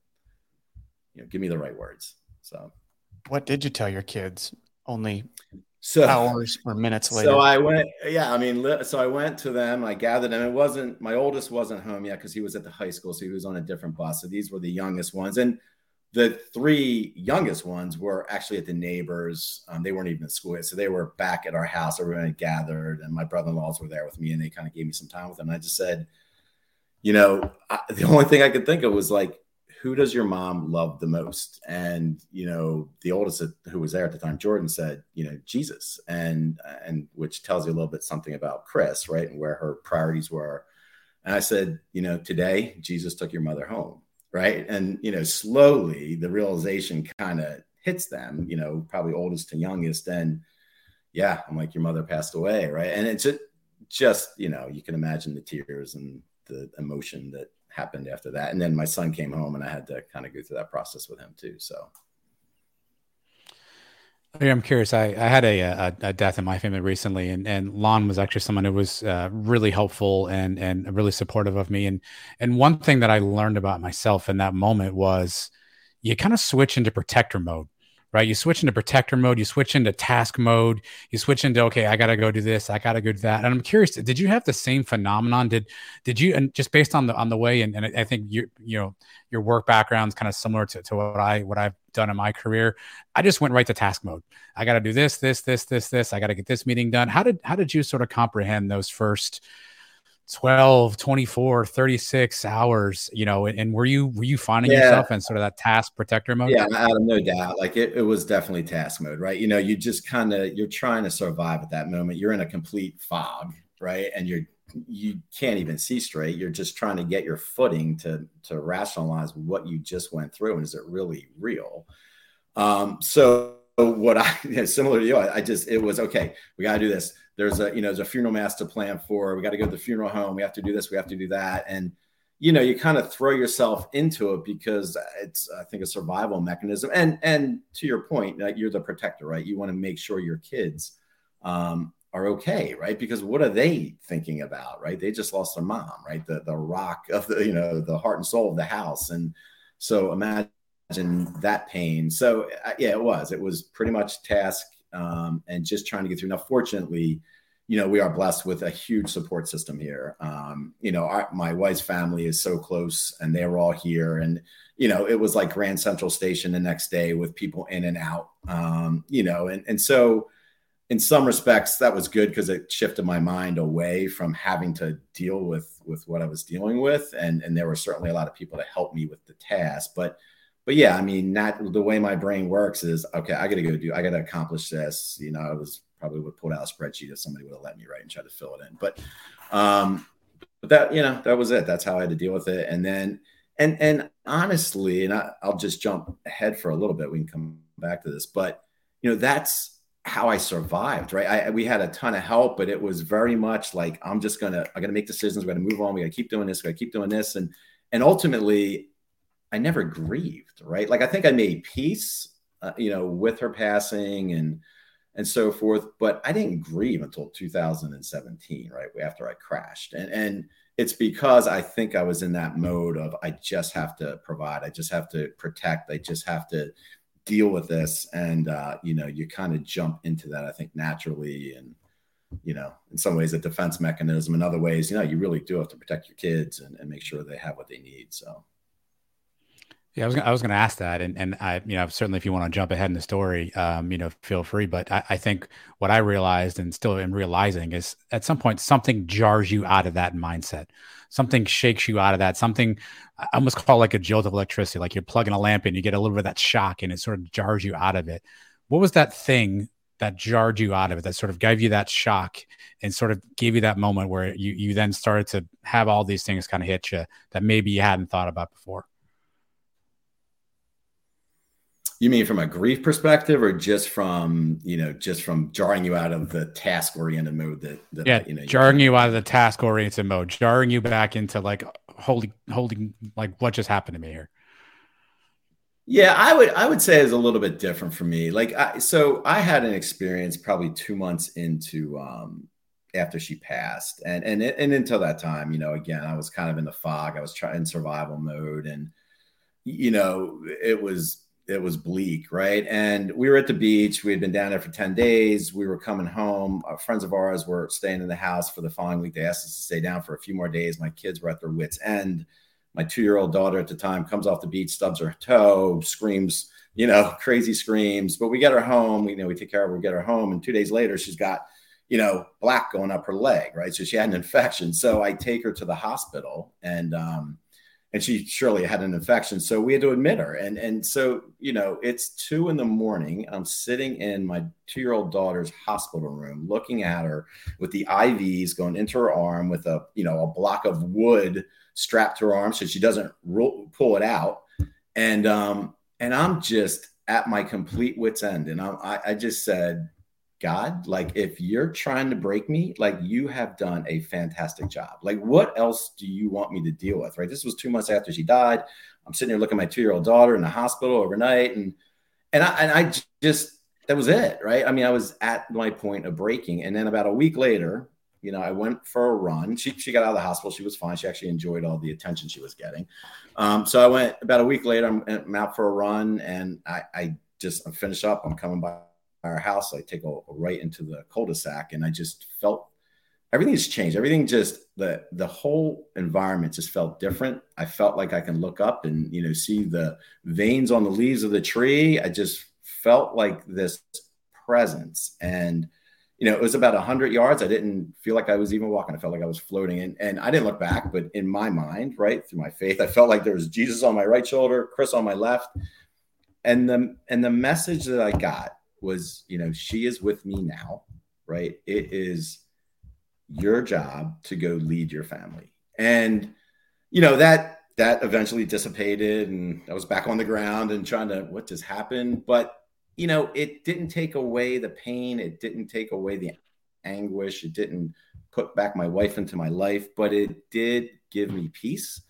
S3: you know, give me the right words. So,
S1: what did you tell your kids? Only so hours or minutes later.
S3: So I went, yeah, I mean, so I went to them, I gathered them. It wasn't my oldest wasn't home yet because he was at the high school, so he was on a different bus. So these were the youngest ones, and the three youngest ones were actually at the neighbors. Um, they weren't even at school yet, so they were back at our house. Everyone had gathered, and my brother-in-laws were there with me, and they kind of gave me some time with them. And I just said, you know, I, the only thing I could think of was like, who does your mom love the most? And you know, the oldest who was there at the time, Jordan, said, you know, Jesus, and and which tells you a little bit something about Chris, right, and where her priorities were. And I said, you know, today Jesus took your mother home right? And you know, slowly the realization kind of hits them, you know, probably oldest to youngest, and yeah, I'm like, your mother passed away, right? And it's just, you know, you can imagine the tears and the emotion that happened after that. And then my son came home, and I had to kind of go through that process with him too. So
S2: I'm curious. I, I had a, a, a, death in my family recently, and, and Lon was actually someone who was uh, really helpful and and really supportive of me. And and one thing that I learned about myself in that moment was you kind of switch into protector mode right? You switch into protector mode, you switch into task mode, you switch into okay, I got to go do this, I got to go do that. And I'm curious, did you have the same phenomenon? Did did you and just based on the on the way and, and I think you you know your work background is kind of similar to, to what I what I've done in my career. I just went right to task mode. I got to do this, this, this, this, this. I got to get this meeting done. How did how did you sort of comprehend those first 12 24 36 hours you know and, were you were you finding yeah. yourself in sort of that task protector mode?
S3: Yeah Adam, no doubt like it, it was definitely task mode right? You know you just kind of you're trying to survive at that moment. You're in a complete fog right? And you're you can't even see straight. You're just trying to get your footing to to rationalize what you just went through and is it really real? Um so what i you [laughs] know, similar to you I, I just it was okay we got to do this there's a you know there's a funeral mass to plan for we got to go to the funeral home we have to do this we have to do that and you know you kind of throw yourself into it because it's i think a survival mechanism and and to your point you're the protector right you want to make sure your kids um, are okay, right? Because what are they thinking about, right? They just lost their mom, right? The the rock of the you know the heart and soul of the house, and so imagine that pain. So uh, yeah, it was. It was pretty much task um, and just trying to get through. Now, fortunately, you know, we are blessed with a huge support system here. Um, you know, our, my wife's family is so close, and they were all here, and you know, it was like Grand Central Station the next day with people in and out. Um, you know, and and so in some respects that was good because it shifted my mind away from having to deal with with what I was dealing with, and and there were certainly a lot of people to help me with the task, but but yeah, I mean, not the way my brain works is okay. I got to go do. I got to accomplish this. You know, I was probably would pull out a spreadsheet if somebody would have let me write and try to fill it in. But, um, but that you know that was it. That's how I had to deal with it. And then and and honestly, and I, I'll just jump ahead for a little bit. We can come back to this, but you know that's how I survived, right? I, we had a ton of help, but it was very much like I'm just gonna I gotta make decisions. We gotta move on. We gotta keep doing this. We gotta keep doing this, and and ultimately, I never grieved, right? Like I think I made peace, uh, you know, with her passing and and so forth, but I didn't grieve until 2017, right after I crashed, and and it's because I think I was in that mode of I just have to provide, I just have to protect, I just have to deal with this, and uh, you know, you kind of jump into that, I think naturally, and you know, in some ways a defense mechanism, in other ways, you know, you really do have to protect your kids and, and make sure they have what they need. So.
S2: Yeah, I was gonna, I was going to ask that, and and I you know certainly if you want to jump ahead in the story, um, you know feel free. But I, I think what I realized and still am realizing is at some point something jars you out of that mindset, something shakes you out of that. Something I almost call like a jolt of electricity, like you're plugging a lamp and you get a little bit of that shock, and it sort of jars you out of it. What was that thing that jarred you out of it, that sort of gave you that shock and sort of gave you that moment where you you then started to have all these things kind of hit you that maybe you hadn't thought about before?
S3: You mean from a grief perspective, or just from you know, just from jarring you out of the task-oriented mode that, that
S2: yeah,
S3: you know,
S2: jarring you out of the task-oriented mode, jarring you back into like holding, holding, like what just happened to me here.
S3: Yeah, I would I would say it's a little bit different for me. Like, I, so I had an experience probably two months into um, after she passed, and and and until that time, you know, again, I was kind of in the fog. I was trying in survival mode, and you know, it was it was bleak, right? And we were at the beach. We had been down there for 10 days. We were coming home. Our friends of ours were staying in the house for the following week. They asked us to stay down for a few more days. My kids were at their wits' end. My two year old daughter at the time comes off the beach, stubs her toe, screams, you know, [laughs] crazy screams. But we get her home. We you know we take care of her. We get her home, and two days later, she's got you know black going up her leg, right? So she had an infection. So I take her to the hospital, and um, and she surely had an infection. So we had to admit her. And and so you know, it's two in the morning. I'm sitting in my two year old daughter's hospital room, looking at her with the IVs going into her arm, with a you know a block of wood strapped to her arm so she doesn't pull it out. And um and I'm just at my complete wits end. And I, I just said, God, like if you're trying to break me, like you have done a fantastic job. Like what else do you want me to deal with? Right. This was two months after she died. I'm sitting here looking at my two year old daughter in the hospital overnight, and and I and I just that was it. Right. I mean, I was at my point of breaking, and then about a week later, you know, I went for a run. She she got out of the hospital. She was fine. She actually enjoyed all the attention she was getting. Um, so I went about a week later. I'm, I'm out for a run, and I I just I'm finished up. I'm coming by our house. I take a, a right into the cul-de-sac, and I just felt everything's changed. Everything just the the whole environment just felt different. I felt like I can look up and you know see the veins on the leaves of the tree. I just felt like this presence and you know it was about 100 yards i didn't feel like i was even walking i felt like i was floating and, and i didn't look back but in my mind right through my faith i felt like there was jesus on my right shoulder chris on my left and the and the message that i got was, you know, she is with me now, right? It is your job to go lead your family. And, you know, that that eventually dissipated and I was back on the ground and trying to what just happened. But, you know, it didn't take away the pain, it didn't take away the anguish, it didn't put back my wife into my life, but it did give me peace.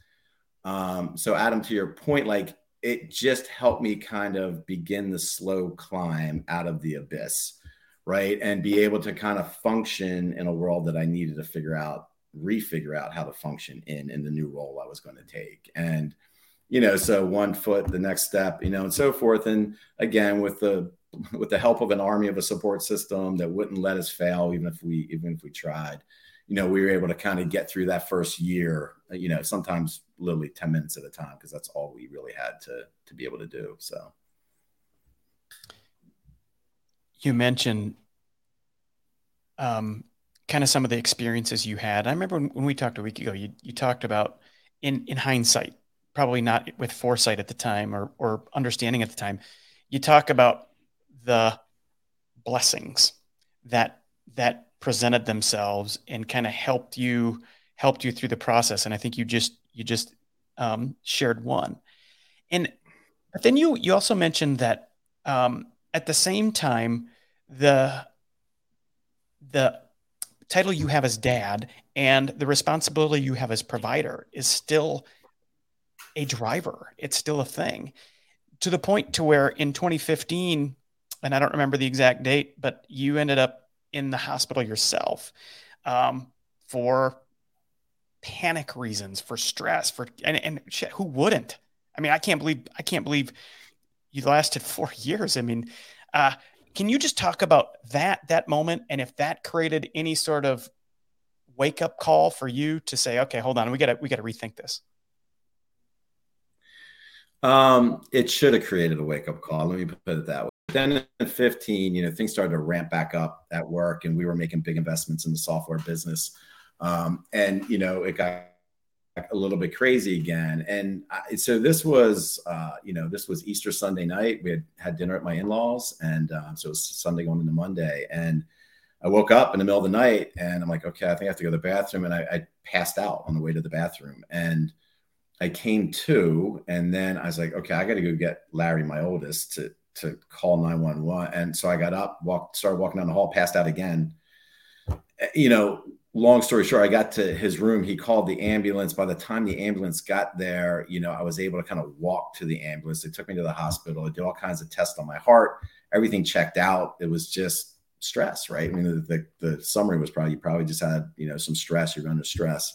S3: Um, so Adam, to your point, like it just helped me kind of begin the slow climb out of the abyss right? And be able to kind of function in a world that I needed to figure out, refigure out how to function in in the new role I was going to take. And you know, so one foot, the next step, you know, and so forth. And again, with the with the help of an army of a support system that wouldn't let us fail, even if we even if we tried, you know, we were able to kind of get through that first year. You know, sometimes literally ten minutes at a time because that's all we really had to to be able to do. So,
S1: you mentioned um, kind of some of the experiences you had. I remember when, when we talked a week ago, you you talked about in in hindsight probably not with foresight at the time or or understanding at the time. You talk about the blessings that that presented themselves and kind of helped you helped you through the process. And I think you just you just um, shared one. And but then you you also mentioned that um, at the same time the the title you have as dad and the responsibility you have as provider is still a driver. It's still a thing to the point to where in 2015, and I don't remember the exact date, but you ended up in the hospital yourself um, for panic reasons, for stress, for and, and shit, who wouldn't? I mean, I can't believe I can't believe you lasted [laughs] four years. I mean, uh, can you just talk about that that moment and if that created any sort of wake up call for you to say, okay, hold on, we got to we got to rethink this.
S3: Um, it should have created a wake up call. Let me put it that way. Then in 15, you know, things started to ramp back up at work, and we were making big investments in the software business. Um, and you know, it got a little bit crazy again. And I, so this was, uh, you know, this was Easter Sunday night. We had had dinner at my in-laws, and um, so it was Sunday going into Monday, and I woke up in the middle of the night, and I'm like, okay, I think I have to go to the bathroom, and I, I passed out on the way to the bathroom, and I came to, and then I was like, okay, I got to go get Larry, my oldest, to to call 911. And so I got up, walked, started walking down the hall, passed out again. You know, long story short, I got to his room. He called the ambulance. By the time the ambulance got there, you know, I was able to kind of walk to the ambulance. They took me to the hospital. They did all kinds of tests on my heart. Everything checked out. It was just stress, right? I mean, the, the, the summary was probably you probably just had you know some stress. You're under stress.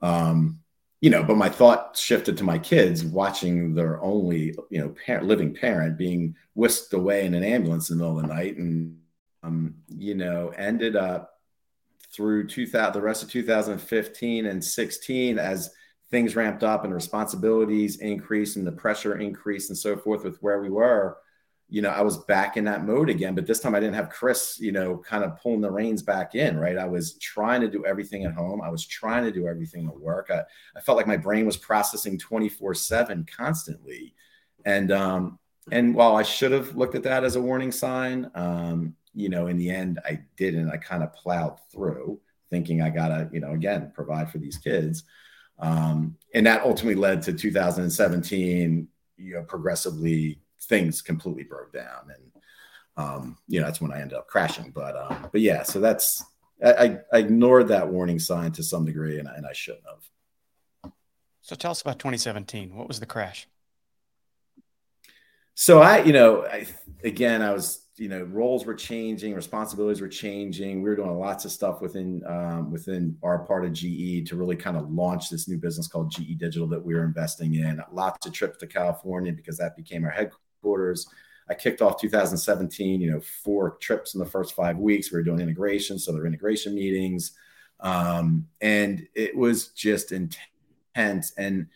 S3: Um, you know, but my thought shifted to my kids watching their only, you know, parent, living parent being whisked away in an ambulance in the middle of the night, and um, you know, ended up through 2000, the rest of 2015 and 16 as things ramped up and responsibilities increased and the pressure increased and so forth with where we were you know, I was back in that mode again. But this time I didn't have Chris, you know, kind of pulling the reins back in, right? I was trying to do everything at home. I was trying to do everything at work. I, I felt like my brain was processing 24 7 constantly. And um, and while I should have looked at that as a warning sign, um, you know, in the end I didn't. I kind of plowed through thinking I gotta, you know, again, provide for these kids. Um, and that ultimately led to 2017, you know, progressively things completely broke down and um, you know that's when I ended up crashing. But um, but yeah, so that's I, I ignored that warning sign to some degree, and, and I shouldn't have.
S1: So tell us about 2017. What was the crash?
S3: So I, you know, I, again, I was, you know, roles were changing, responsibilities were changing. We were doing lots of stuff within um, within our part of GE to really kind of launch this new business called GE Digital that we were investing in. Lots of trips to California because that became our headquarters quarters. I kicked off 2017, you know, four trips in the first five weeks. We were doing integration, so there were integration meetings. Um, and it was just intense. And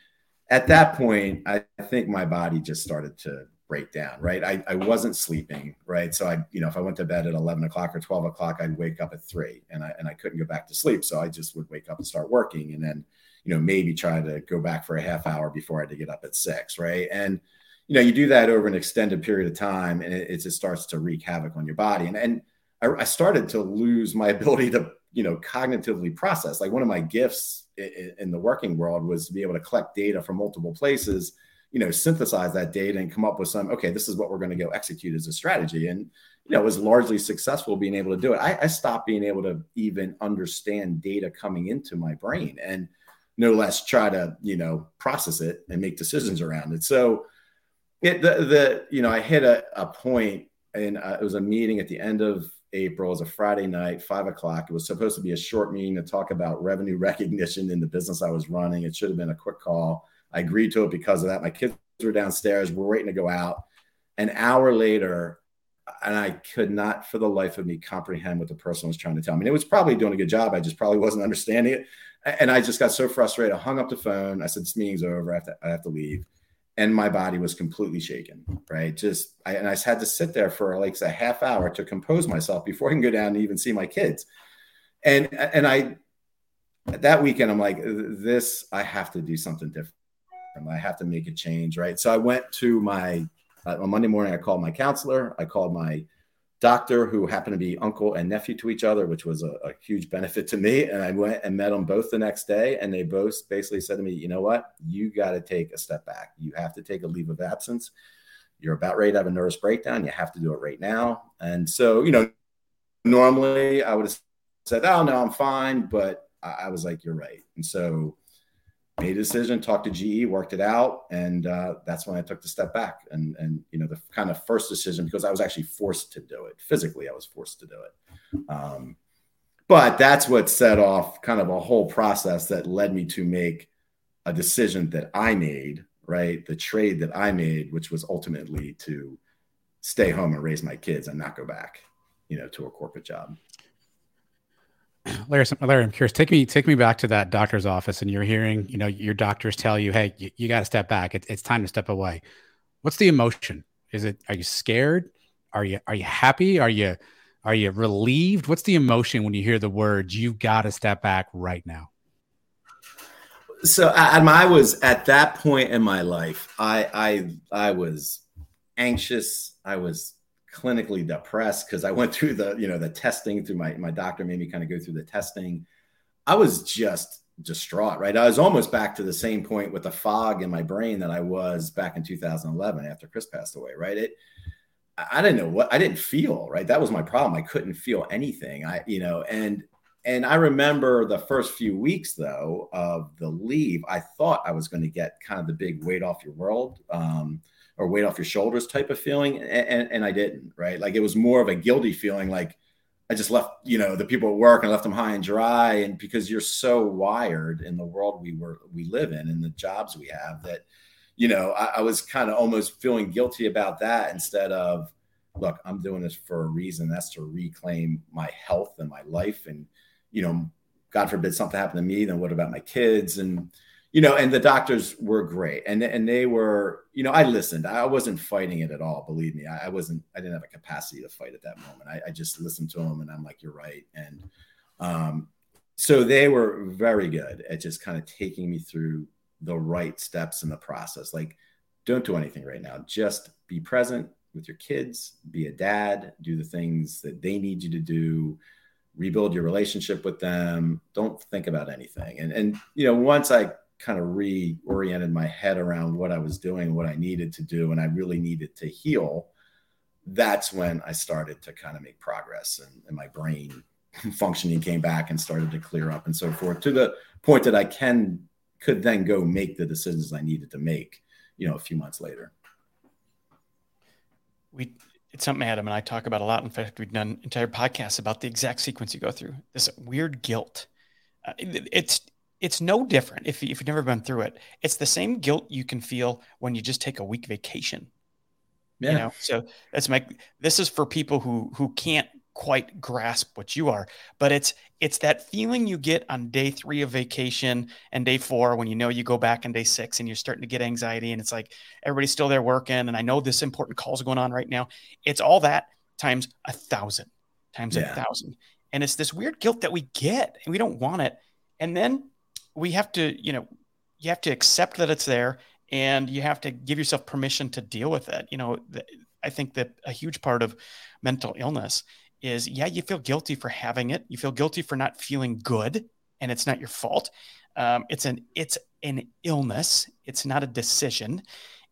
S3: at that point, I, think my body just started to break down, right? I, I wasn't sleeping, right? So I, you know, if I went to bed at 11 o'clock or 12 o'clock, I'd wake up at three and I, and I couldn't go back to sleep. So I just would wake up and start working and then, you know, maybe try to go back for a half hour before I had to get up at six, right? And, you know, you do that over an extended period of time and it, it just starts to wreak havoc on your body. And, and I, I, started to lose my [laughs] ability to, you know, cognitively process. Like one of my gifts in, in the working world was to be able to collect data from multiple places, you know, synthesize that data and come up with some, okay, this is what we're going to go execute as a strategy. And, you know, was largely successful being able to do it. I, I stopped being able to even understand data coming into my brain and no less try to, you know, process it and make decisions around it. So, it, the, the, you know, I hit a, a point and uh, it was a meeting at the end of April. It was a Friday night, five o'clock. It was supposed to be a short meeting to talk about revenue [laughs] recognition in the business I was running. It should have been a quick call. I agreed to it because of that. My kids were downstairs. We're waiting to go out. An hour later, and I could not for the life of me comprehend what the person was trying to tell me. And it was probably doing a good job. I just probably wasn't understanding it. And I just got so frustrated. I hung up the phone. I said, This meeting's over. I have to, I have to leave. And my body was completely shaken, right? Just, I, and I had to sit there for like a half hour to compose myself before I can go down and even see my kids. And, and I, that weekend, I'm like, this, I have to do something different. I have to make a change, right? So I went to my uh, on Monday morning, I called my counselor. I called my doctor, who happened to be uncle and nephew to each other, which was a, a, huge benefit to me. And I went and met them both the next day. And they both basically said to me, you know what? You got to take a step back. You have to take a leave of absence. You're about ready to have a nervous breakdown. You have to do it right now. And so, you know, normally I would have said, oh, no, I'm fine. But I, I was like, you're right. And so, made a decision, talked to GE, worked it out, and uh, that's when I took the step back. And and you know the kind of first decision because I was actually forced to do it physically. I was forced to do it. Um, but that's what set off kind of a whole process that led me to make a decision that I made, right? The trade that I made, which was ultimately to stay home and raise my kids and not go back, you know, to a corporate job. [clears throat]
S2: Larry, Larry, I'm curious. Take me, take me back to that doctor's office, and you're hearing, you know, your doctors tell you, "Hey, you, you got to step back. It, it's time to step away." What's the emotion? Is it? Are you scared? Are you? Are you happy? Are you? Are you relieved? What's the emotion when you hear the words "You got to step back right now"?
S3: So, I, I was at that point in my life. I, I, I was anxious. I was clinically depressed because I went through the, you know, the testing through my, my doctor made me kind of go through the testing. I was just distraught, right? I was almost back to the same point with the fog in my brain that I was back in 2011 after Chris passed away, right? It, I didn't know what I didn't feel, right? That was my problem. I couldn't feel anything. I, you know, and, and I remember the first few weeks though of the leave, I thought I was going to get kind of the big weight off your world. Um, or weight off your shoulders type of feeling. And, and, and I didn't, right? Like it was more of a guilty feeling. Like I just left, you know, the people at work and left them high and dry. And because you're so wired in the world we were, we live in and the jobs we have that, you know, I, I was kind of almost feeling guilty about that instead of, look, I'm doing this for a reason. That's to reclaim my health and my life. And, you know, God forbid something happened to me, then what about my kids? And, you know, and the doctors were great, and and they were, you know, I listened. I wasn't fighting it at all. Believe me, I, I wasn't. I didn't have a capacity to fight at that moment. I, I, just listened to them, and I'm like, you're right. And um, so they were very good at just kind of taking me through the right steps in the process. Like, don't do anything right now. Just be present with your kids. Be a dad. Do the things that they need you to do rebuild your relationship with them don't think about anything and and you know once i kind of reoriented my head around what I was doing, what I needed to do, and I really needed to heal, that's when I started to kind of make progress and, and my brain [laughs] functioning came back and started to clear up and so forth to the point that I can could then go make the decisions I needed to make, you know, a few months later.
S1: We it's something Adam and I talk about a lot. In fact, we've done entire podcasts about the exact sequence you go through. This weird guilt. Uh, it, it's it's no different if, if you've never been through it. It's the same guilt you can feel when you just take a week vacation. Yeah. You know, so that's my this is for people who who can't quite grasp what you are, but it's it's that feeling you get on day three of vacation and day four when you know you go back in day six and you're starting to get anxiety and it's like everybody's still there working and I know this important call's going on right now. It's all that times a thousand, times yeah. a thousand. And it's this weird guilt that we get and we don't want it. And then we have to, you know, you have to accept that it's there and you have to give yourself permission to deal with it. You know, I think that a huge part of mental illness is yeah, you feel guilty for having it. You feel guilty for not feeling good, and it's not your fault. Um, it's an it's an illness. It's not a decision,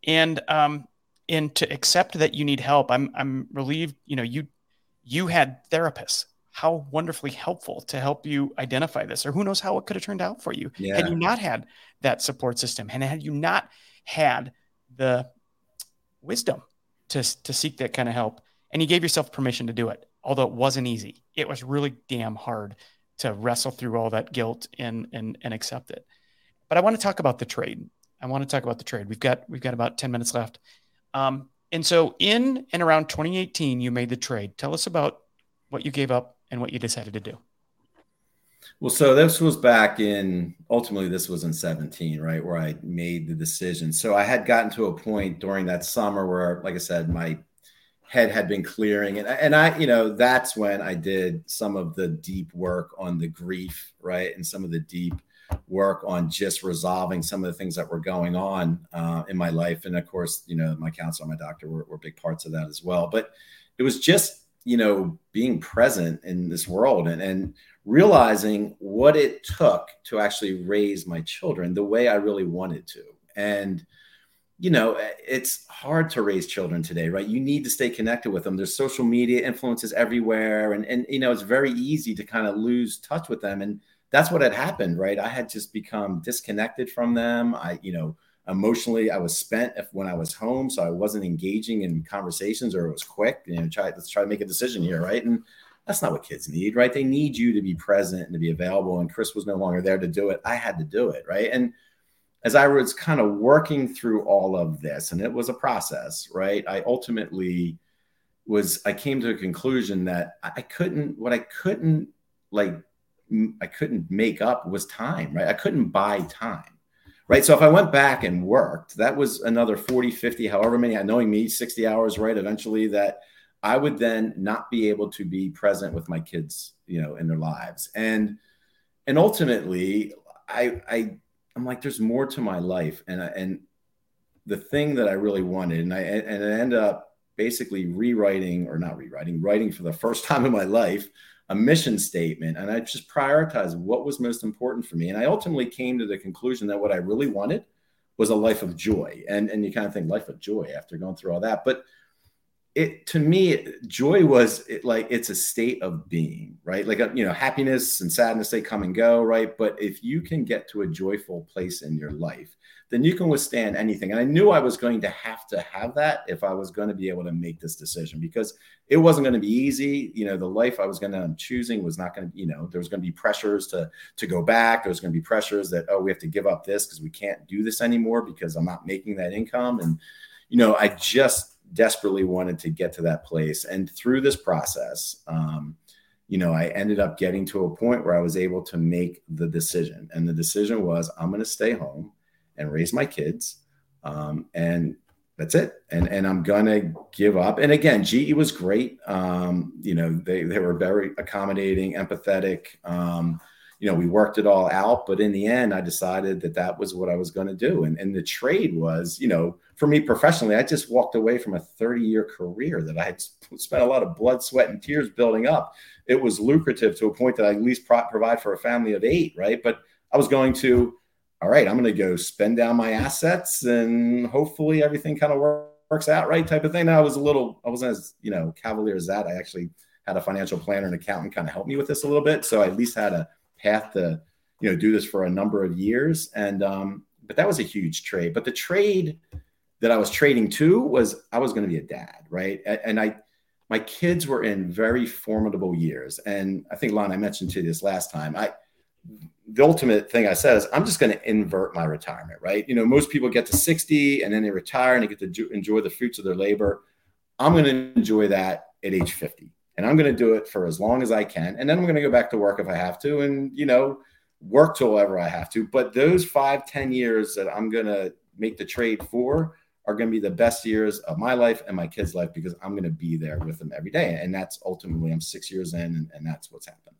S1: and um, and to accept that you need help. I'm I'm relieved. You know, you you had therapists how wonderfully helpful to help you identify this, or who knows how it could have turned out for you yeah. had you not had that support system, and had you not had the wisdom to to seek that kind of help, and you gave yourself permission to do it. although it wasn't easy. It was really damn hard to wrestle through all that guilt and and and accept it. But I want to talk about the trade. I want to talk about the trade. We've got we've got about 10 minutes left. Um, and so in and around 2018, you made the trade. Tell us about what you gave up and what you decided to do.
S3: Well, so this was back in ultimately this was in 17, right, where I made the decision. So I had gotten to a point during that summer where, like I said, my head had been clearing, and and I, you know, that's when I did some of the deep work on the grief, right, and some of the deep work on just resolving some of the things that were going on uh, in my life, and of course, you know, my counselor, and my doctor were, were big parts of that as well. But it was just you know being present in this world and and realizing what it took to actually raise my children the way I really wanted to. And, you know, eh, it's hard to raise children today, right? You need to stay connected with them. There's social media influences everywhere. And, and you know, it's very easy to kind of lose touch with them. And that's what had happened, right? I had just become disconnected from them. I, you know, emotionally i was spent if, when i was home so i wasn't engaging in conversations or it was quick you know try let's try to make a decision here right and that's not what kids need, right? They need you to be present and to be available. And Chris was no longer there to do it. I had to do it, right? And as I was kind of working through all of this, and it was a process, right? I ultimately was, I came to a conclusion that I couldn't, what I couldn't like, I couldn't make up was time, right? I couldn't buy time right? So if I went back and worked, that was another 40, 50, however many, knowing me, 60 hours, right? Eventually that I would then not be able to be present with my kids, you know, in their lives. And and ultimately, I I I'm like, there's more to my life. And I, and the thing that I really wanted, and I and I end up basically rewriting or not rewriting, writing for the first [laughs] time in my life a mission statement. And I just prioritized what was most important for me. And I ultimately came to the conclusion that what I really wanted was a life of joy. And and you kind of think life of joy after going through all that. But it to me joy was it, like it's a state of being right like uh, you know happiness and sadness they come and go right but if you can get to a joyful place in your life then you can withstand anything. And i knew i was going to have to have that if i was going to be able to make this decision because it wasn't going to be easy. You know the life i was going to I'm choosing was not going to you know there was going to be pressures to to go back. There was going to be pressures that oh we have to give up this because we can't do this anymore because i'm not making that income. And you know i just desperately wanted to get to that place. And through this process, um, you know, I ended up getting to a point where I was able to make the decision. And the decision was I'm going to stay home and raise my kids. Um, and that's it. And, and I'm to give up. And again, GE was great. Um, you know, they, they were very accommodating, empathetic. Um, you know, we worked it all out, but in the end, I decided that that was what I was going to do. And, and the trade was, you know, for me professionally, I just walked away from a 30 year career that I had spent a lot of blood, sweat, and tears building up. It was lucrative to a point that I at least pro- provide for a family of eight, right? But I was going to, all right, I'm going to go spend down my assets and hopefully everything kind of works out right type of thing. Now I was a little, I wasn't as, you know, cavalier as that. I actually had a financial planner and accountant kind of help me with this a little bit. So I at least had a path to, you know, do this for a number of years. And, um, but that was a huge trade. But the trade, that I was trading to was I was going to be a dad, right? And I, my kids were in very formidable years, and I think Lon, I mentioned to you this last time. I, the ultimate thing I said is I'm just going to invert my retirement, right? You know, most people get to 60 and then they retire and they get to enjoy the fruits of their labor. I'm going to enjoy that at age 50, and I'm going to do it for as long as I can, and then I'm going to go back to work if I have to, and you know, work till ever I have to. But those five, ten years that I'm going to make the trade for are going to be the best years of my life and my kids' life because I'm going to be there with them every day. And that's ultimately, I'm six years in, and, and that's what's happened.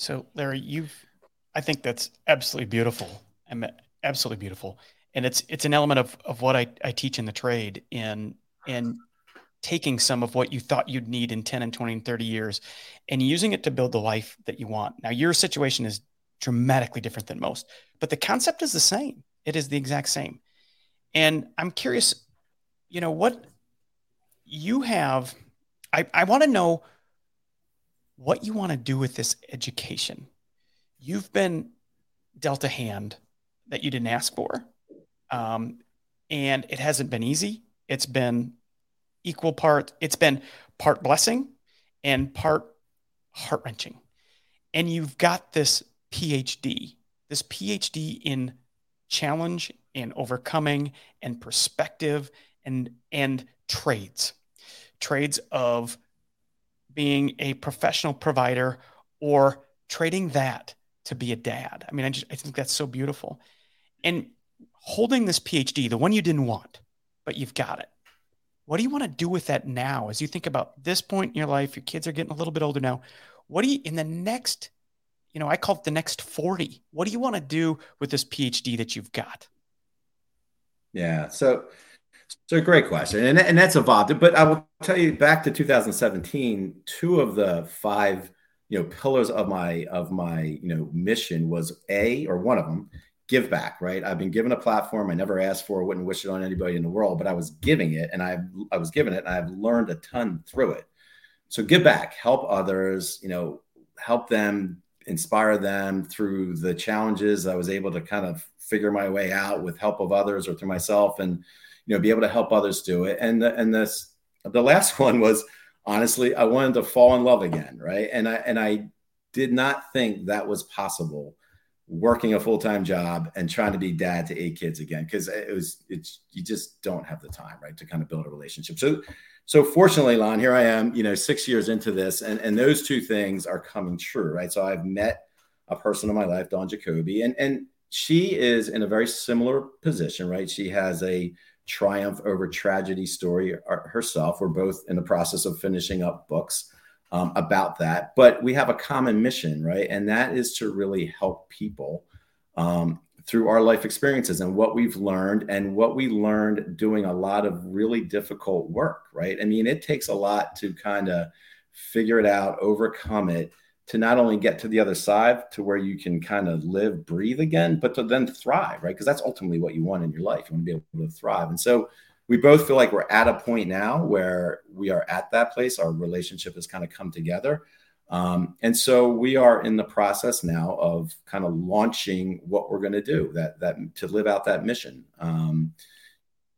S1: So, Larry, you've, I think that's absolutely beautiful. Absolutely beautiful. And it's, it's an element of, of what I, I teach in the trade in, in taking some of what you thought you'd need in 10 and 20 and 30 years and using it to build the life that you want. Now, your situation is dramatically different than most, but the concept is the same. It is the exact same. And I'm curious, you know, what you have, I, I want to know what you want to do with this education. You've been dealt a hand that you didn't ask for. Um, and it hasn't been easy. It's been equal part, it's been part blessing and part heart wrenching. And you've got this PhD, this PhD in challenge and overcoming and perspective and and trades trades of being a professional provider or trading that to be a dad. I mean i just i think that's so beautiful. And holding this phd the one you didn't want but you've got it. What do you want to do with that now? As you think about this point in your life your kids are getting a little bit older now. What do you in the next you know i call it the next 40 what do you want to do with this phd that you've got?
S3: Yeah. So, so great question, and and that's evolved. But I will tell you, back to 2017, two of the five, you know, pillars of my of my you know mission was a or one of them give back right? I've been given a platform. I never asked for wouldn't wish it on anybody in the world but i was giving it and i i was given it and i've learned a ton through it. So give back help others you know help them inspire them through the challenges. I was able to kind of figure my way out with help of others or through myself and you know be able to help others do it. And the, and this the last [laughs] one was honestly i wanted to fall in love again right? And i and i did not think that was possible working a full-time job and trying to be dad to eight kids again because it was it's you just don't have the time right to kind of build a relationship so so fortunately lon here i am you know six years into this and and those two things are coming true right so i've met a person in my life Dawne Jacoby and and she is in a very similar position, right? She has a triumph over tragedy story uh, herself. We're both in the process of finishing up books um, about that, but we have a common mission, right? And that is to really help people um, through our life experiences and what we've learned and what we learned doing a lot of really difficult work, right? I mean, it takes a lot to kind of figure it out, overcome it to not only get to the other side to where you can kind of live, breathe again, but to then thrive, right? Because that's ultimately what you want in your life. You want to be able to thrive. And so we both feel like we're at a point now where we are at that place. Our relationship has kind of come together. Um, and so we are in the process now of kind of launching what we're going to do that that to live out that mission. Um,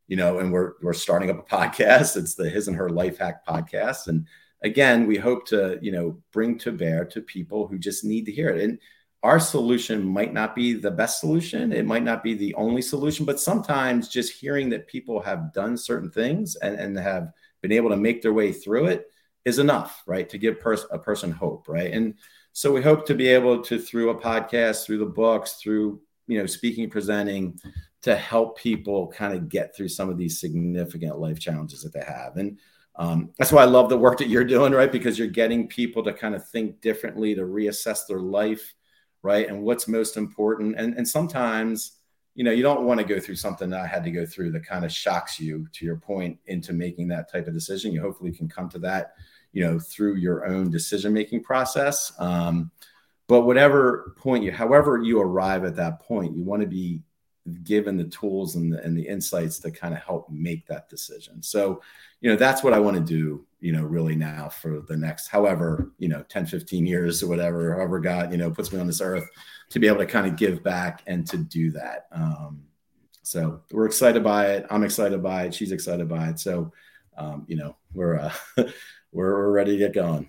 S3: you know, and we're we're starting up a [laughs] podcast. It's the His and Her Life Hack podcast, and again, we hope to, you know, bring to bear to people who just need to hear it. And our solution might not be the best solution. It might not be the only solution, but sometimes just hearing that people have done certain things and, and have been able to make their way through it is enough, right? To give pers- a person hope, right? And so we hope to be able to, through a podcast, through the books, through, you know, speaking, presenting, to help people kind of get through some of these significant life challenges that they have. And um, that's why I love the work that you're doing, right? Because you're getting people to kind of think differently, to reassess their life, right? And what's most important. And, and sometimes, you know, you don't want to go through something that I had to go through that kind of shocks you to your point into making that type of decision. You hopefully can come to that, you know, through your own decision making process. Um, but whatever point you, however you arrive at that point, you want to be given the tools and the, and the insights to kind of help make that decision. So, you know that's what i want to do you know really now for the next however you know 10 15 years or whatever however god you know puts me on this earth to be able to kind of give back and to do that. Um, so we're excited by it. I'm excited by it. She's excited by it. So um, you know we're uh, [laughs] we're, we're ready to get going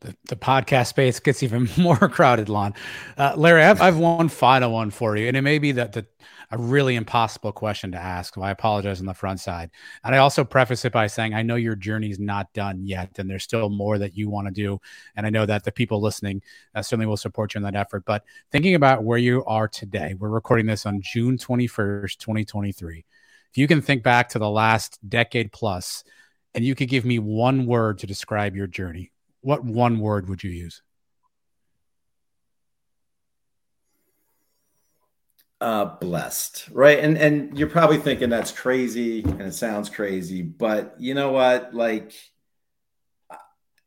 S2: the, the podcast space gets even [laughs] more crowded, Lon. Uh, Larry, I have, I have one final one for you, and it may be that the a really impossible question to ask. So I apologize on the front side. And I also preface it by saying I know your journey is not done yet, and there's still more that you want to do. And I know that the people listening uh, certainly will support you in that effort. But thinking about where you are today, we're recording this on June 21st, 2023. If you can think back to the last decade plus, and you could give me one word to describe your journey, what one word would you use?
S3: uh blessed right? And and you're probably thinking that's crazy and it sounds crazy but you know what? Like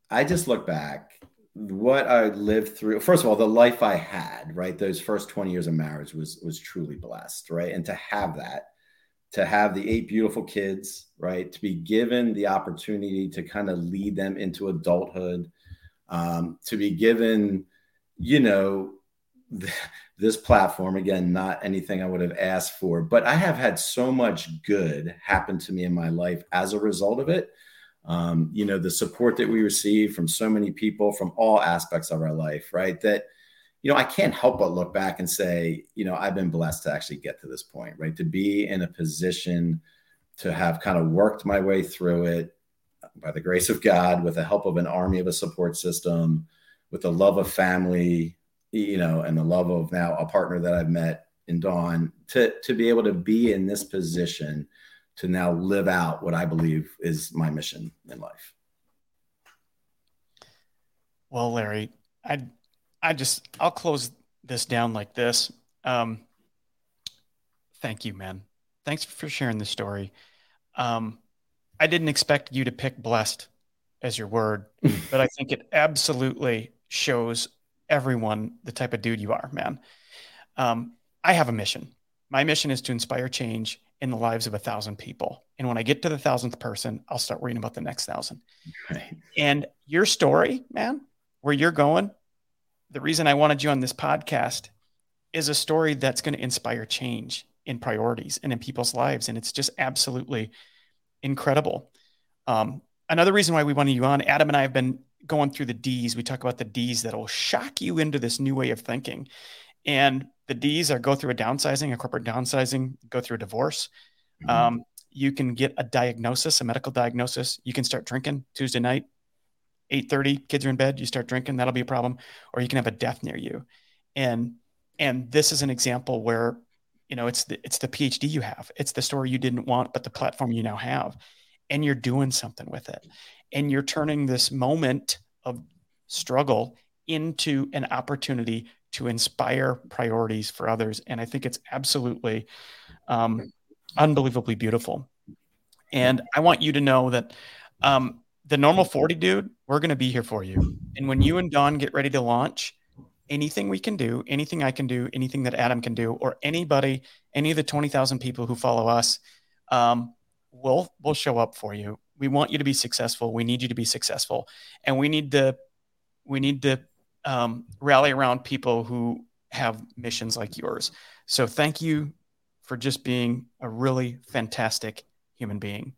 S3: i just look back what i lived through first of all the life i had right? Those first 20 years of marriage was was truly blessed right? And to have that to have the eight beautiful kids right to be given the opportunity to kind of lead them into adulthood um, to be given you know th- [laughs] this platform again, not anything I would have asked for, but I have had so much good happen to me in my life as a result of it. Um, you know, the support that we receive from so many people from all aspects of our life, right? That you know, I can't help but look back and say, you know, I've been blessed to actually get to this point, right? To be in a position to have kind of worked my way through it by the grace of God with the help of an army of a support system, with the love of family, you know, and the love of now a partner that I've met in Dawne to to be able to be in this position to now live out what I believe is my mission in life.
S1: Well, Larry, I I just I'll close this down like this. Um, thank you, man. Thanks for sharing the story. Um, I didn't expect you to pick blessed as your word, [laughs] but I think it absolutely shows everyone the type of dude you are, man. Um, I have a mission. My mission is to inspire change in the lives of a thousand people. And when I get to the thousandth person, I'll start worrying about the next thousand. Right. And your story, man, where you're going, the reason I wanted you on this podcast is a story that's going to inspire change in priorities and in people's lives. And it's just absolutely incredible. Um, another reason why we wanted you on, Adam and I have been going through the D's. We talk about the D's that will shock you into this new way of thinking. And the D's are go through a downsizing, a corporate downsizing, go through a divorce. Mm-hmm. Um, you can get a diagnosis, a medical diagnosis. You can start drinking Tuesday night. 8:30 kids are in bed you start drinking that'll be a problem or you can have a death near you. And and this is an example where you know it's the it's the phd you have. It's the story you didn't want but the platform you now have. And you're doing something with it. And you're turning this moment of struggle into an opportunity to inspire priorities for others. And i think it's absolutely um, unbelievably beautiful. And i want you to know that um, the normal 40 dude, we're going to be here for you. And when you and Dawne get ready to launch, anything we can do, anything I can do, anything that Adam can do, or anybody, any of the 20,000 people who follow us, um, we'll, we'll show up for you. We want you to be successful. We need you to be successful. And we need to, we need to um, rally around people who have missions like yours. So thank you for just being a really fantastic human being.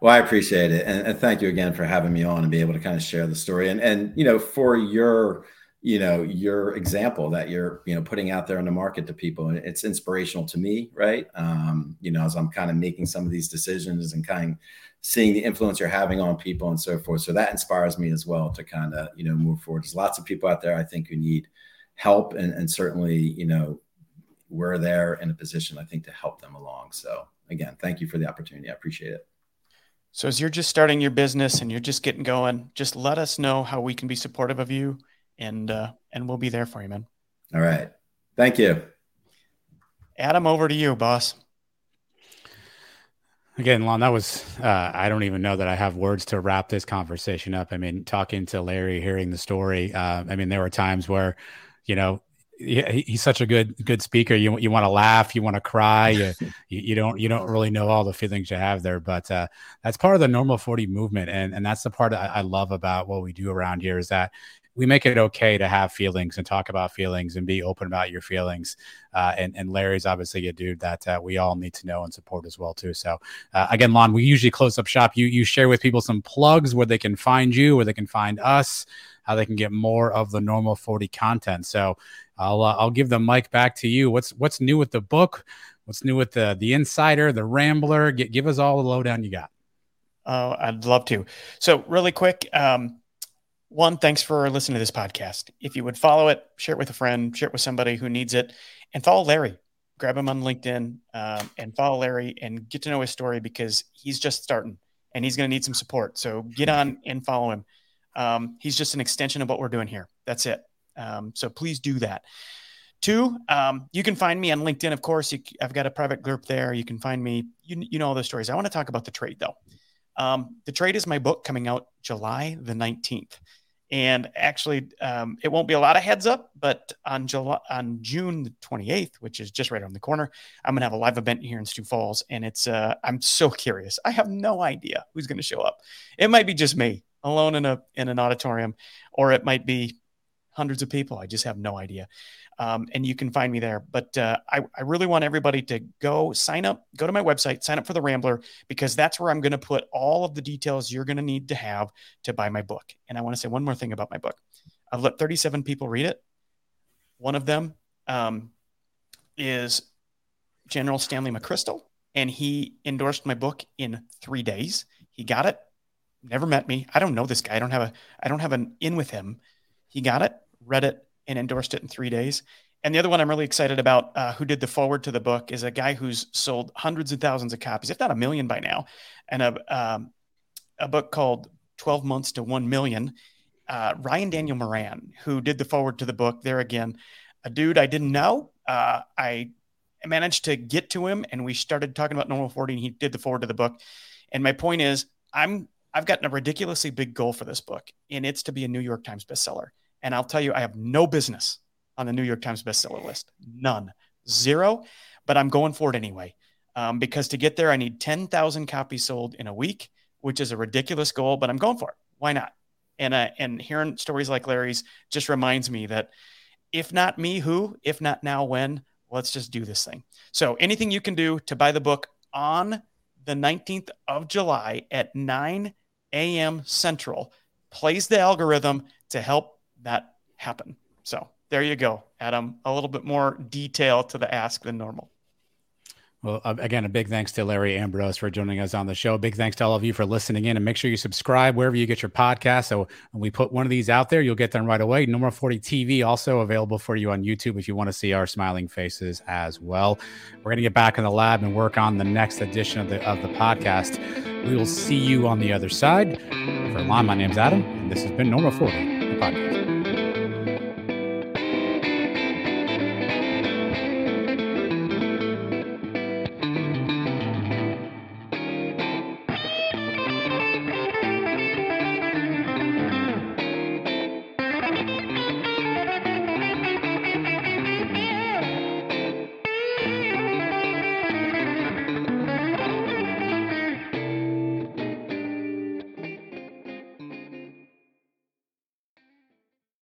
S3: Well, I appreciate it, and, and, thank you again for having me on and be able to kind of share the story, and and you know for your you know your example that you're you know putting out there in the market to people, it's inspirational to me, right? Um, you know, as I'm kind of making some of these decisions and kind of seeing the influence you're having on people and so forth, so that inspires me as well to kind of you know move forward. There's lots of people out there I think who need help, and and certainly you know we're there in a position I think to help them along. So again, thank you for the opportunity. I appreciate it.
S1: So as you're just starting your business and you're just getting going, just let us know how we can be supportive of you, and uh, and we'll be there for you, man.
S3: All right. Thank you.
S1: Adam, over to you, boss.
S2: Again, Lon, that was, uh, I don't even know that I have words to wrap this conversation up. I mean, talking to Larry, hearing the story, uh, I mean, there were times where, you know, he's such a good good speaker. You you want to laugh, you want to cry, [laughs] you, you don't you don't really know all the feelings you have there, but uh, that's part of the normal forty movement, and and that's the part I, I love about what we do around here is that we make it okay to have feelings and talk about feelings and be open about your feelings. Uh, and, and Larry's obviously a dude that uh, we all need to know and support as well too. So uh, again, Lon, we usually close up shop. You you share with people some plugs where they can find you, where they can find us, how they can get more of the normal 40 content. So I'll uh, I'll give the mic back to you. What's what's new with the book? What's new with the the Insider, the Rambler? Give us all the lowdown you got.
S1: Oh, I'd love to. So really quick, um, one, thanks for listening to this podcast. If you would follow it, share it with a friend, share it with somebody who needs it, and follow Larry. Grab him on LinkedIn um, and follow Larry and get to know his story because he's just starting and he's going to need some support. So get on and follow him. Um, he's just an extension of what we're doing here. That's it. Um, so please do that. Two, um, you can find me on LinkedIn, of course. You, I've got a private group there. You can find me. You, you know all those stories. I want to talk about the trade though. Um, the trade is my book coming out July the 19th. And actually, um, it won't be a lot of heads up, but on July, on June the 28th, which is just right around the corner, I'm gonna have a live event here in Sioux Falls, and it's uh, I'm so curious. I have no idea who's gonna show up. It might be just me alone in a in an auditorium, or it might be hundreds of people. I just have no idea. Um, and you can find me there. But uh, I, I really want everybody to go sign up, go to my website, sign up for the Rambler, because that's where I'm going to put all of the details you're going to need to have to buy my book. And I want to say one more thing about my book. I've let 37 people read it. One of them um, is General Stanley McChrystal, and he endorsed my book in three days. He got it. Never met me. I don't know this guy. I don't have a. I don't have an in with him. He got it, read it, and endorsed it in three days. And the other one I'm really excited about, uh, who did the foreword to the book, is a guy who's sold hundreds of thousands of copies, if not a million by now, and a um, a book called 12 Months to 1 Million. Uh, Ryan Daniel Moran, who did the foreword to the book, there again, a dude I didn't know. Uh, I managed to get to him, and we started talking about normal 40, and he did the foreword to the book. And my point is, I'm I've gotten a ridiculously big goal for this book, and it's to be a New York Times bestseller. And I'll tell you, I have no business on the New York Times bestseller list. None. Zero. But I'm going for it anyway. Um, because to get there, I need 10,000 copies sold in a week, which is a ridiculous goal, but I'm going for it. Why not? And, uh, and hearing stories like Larry's just reminds me that if not me, who? If not now, when? Let's just do this thing. So anything you can do to buy the book on the 19th of July at 9 a.m. Central plays the algorithm to help that happen. So there you go, Adam. A little bit more detail to the ask than normal.
S2: Well, uh, again, a big thanks to Larry Ambrose for joining us on the show. Big thanks to all of you for listening in and make sure you subscribe wherever you get your podcast. So when we put one of these out there, you'll get them right away. Normal 40 TV also available for you on YouTube if you want to see our smiling faces as well. We're going to get back in the lab and work on the next edition of the, of the podcast. We will see you on the other side. For Lon, my name's Adam, and this has been Normal 40, the podcast.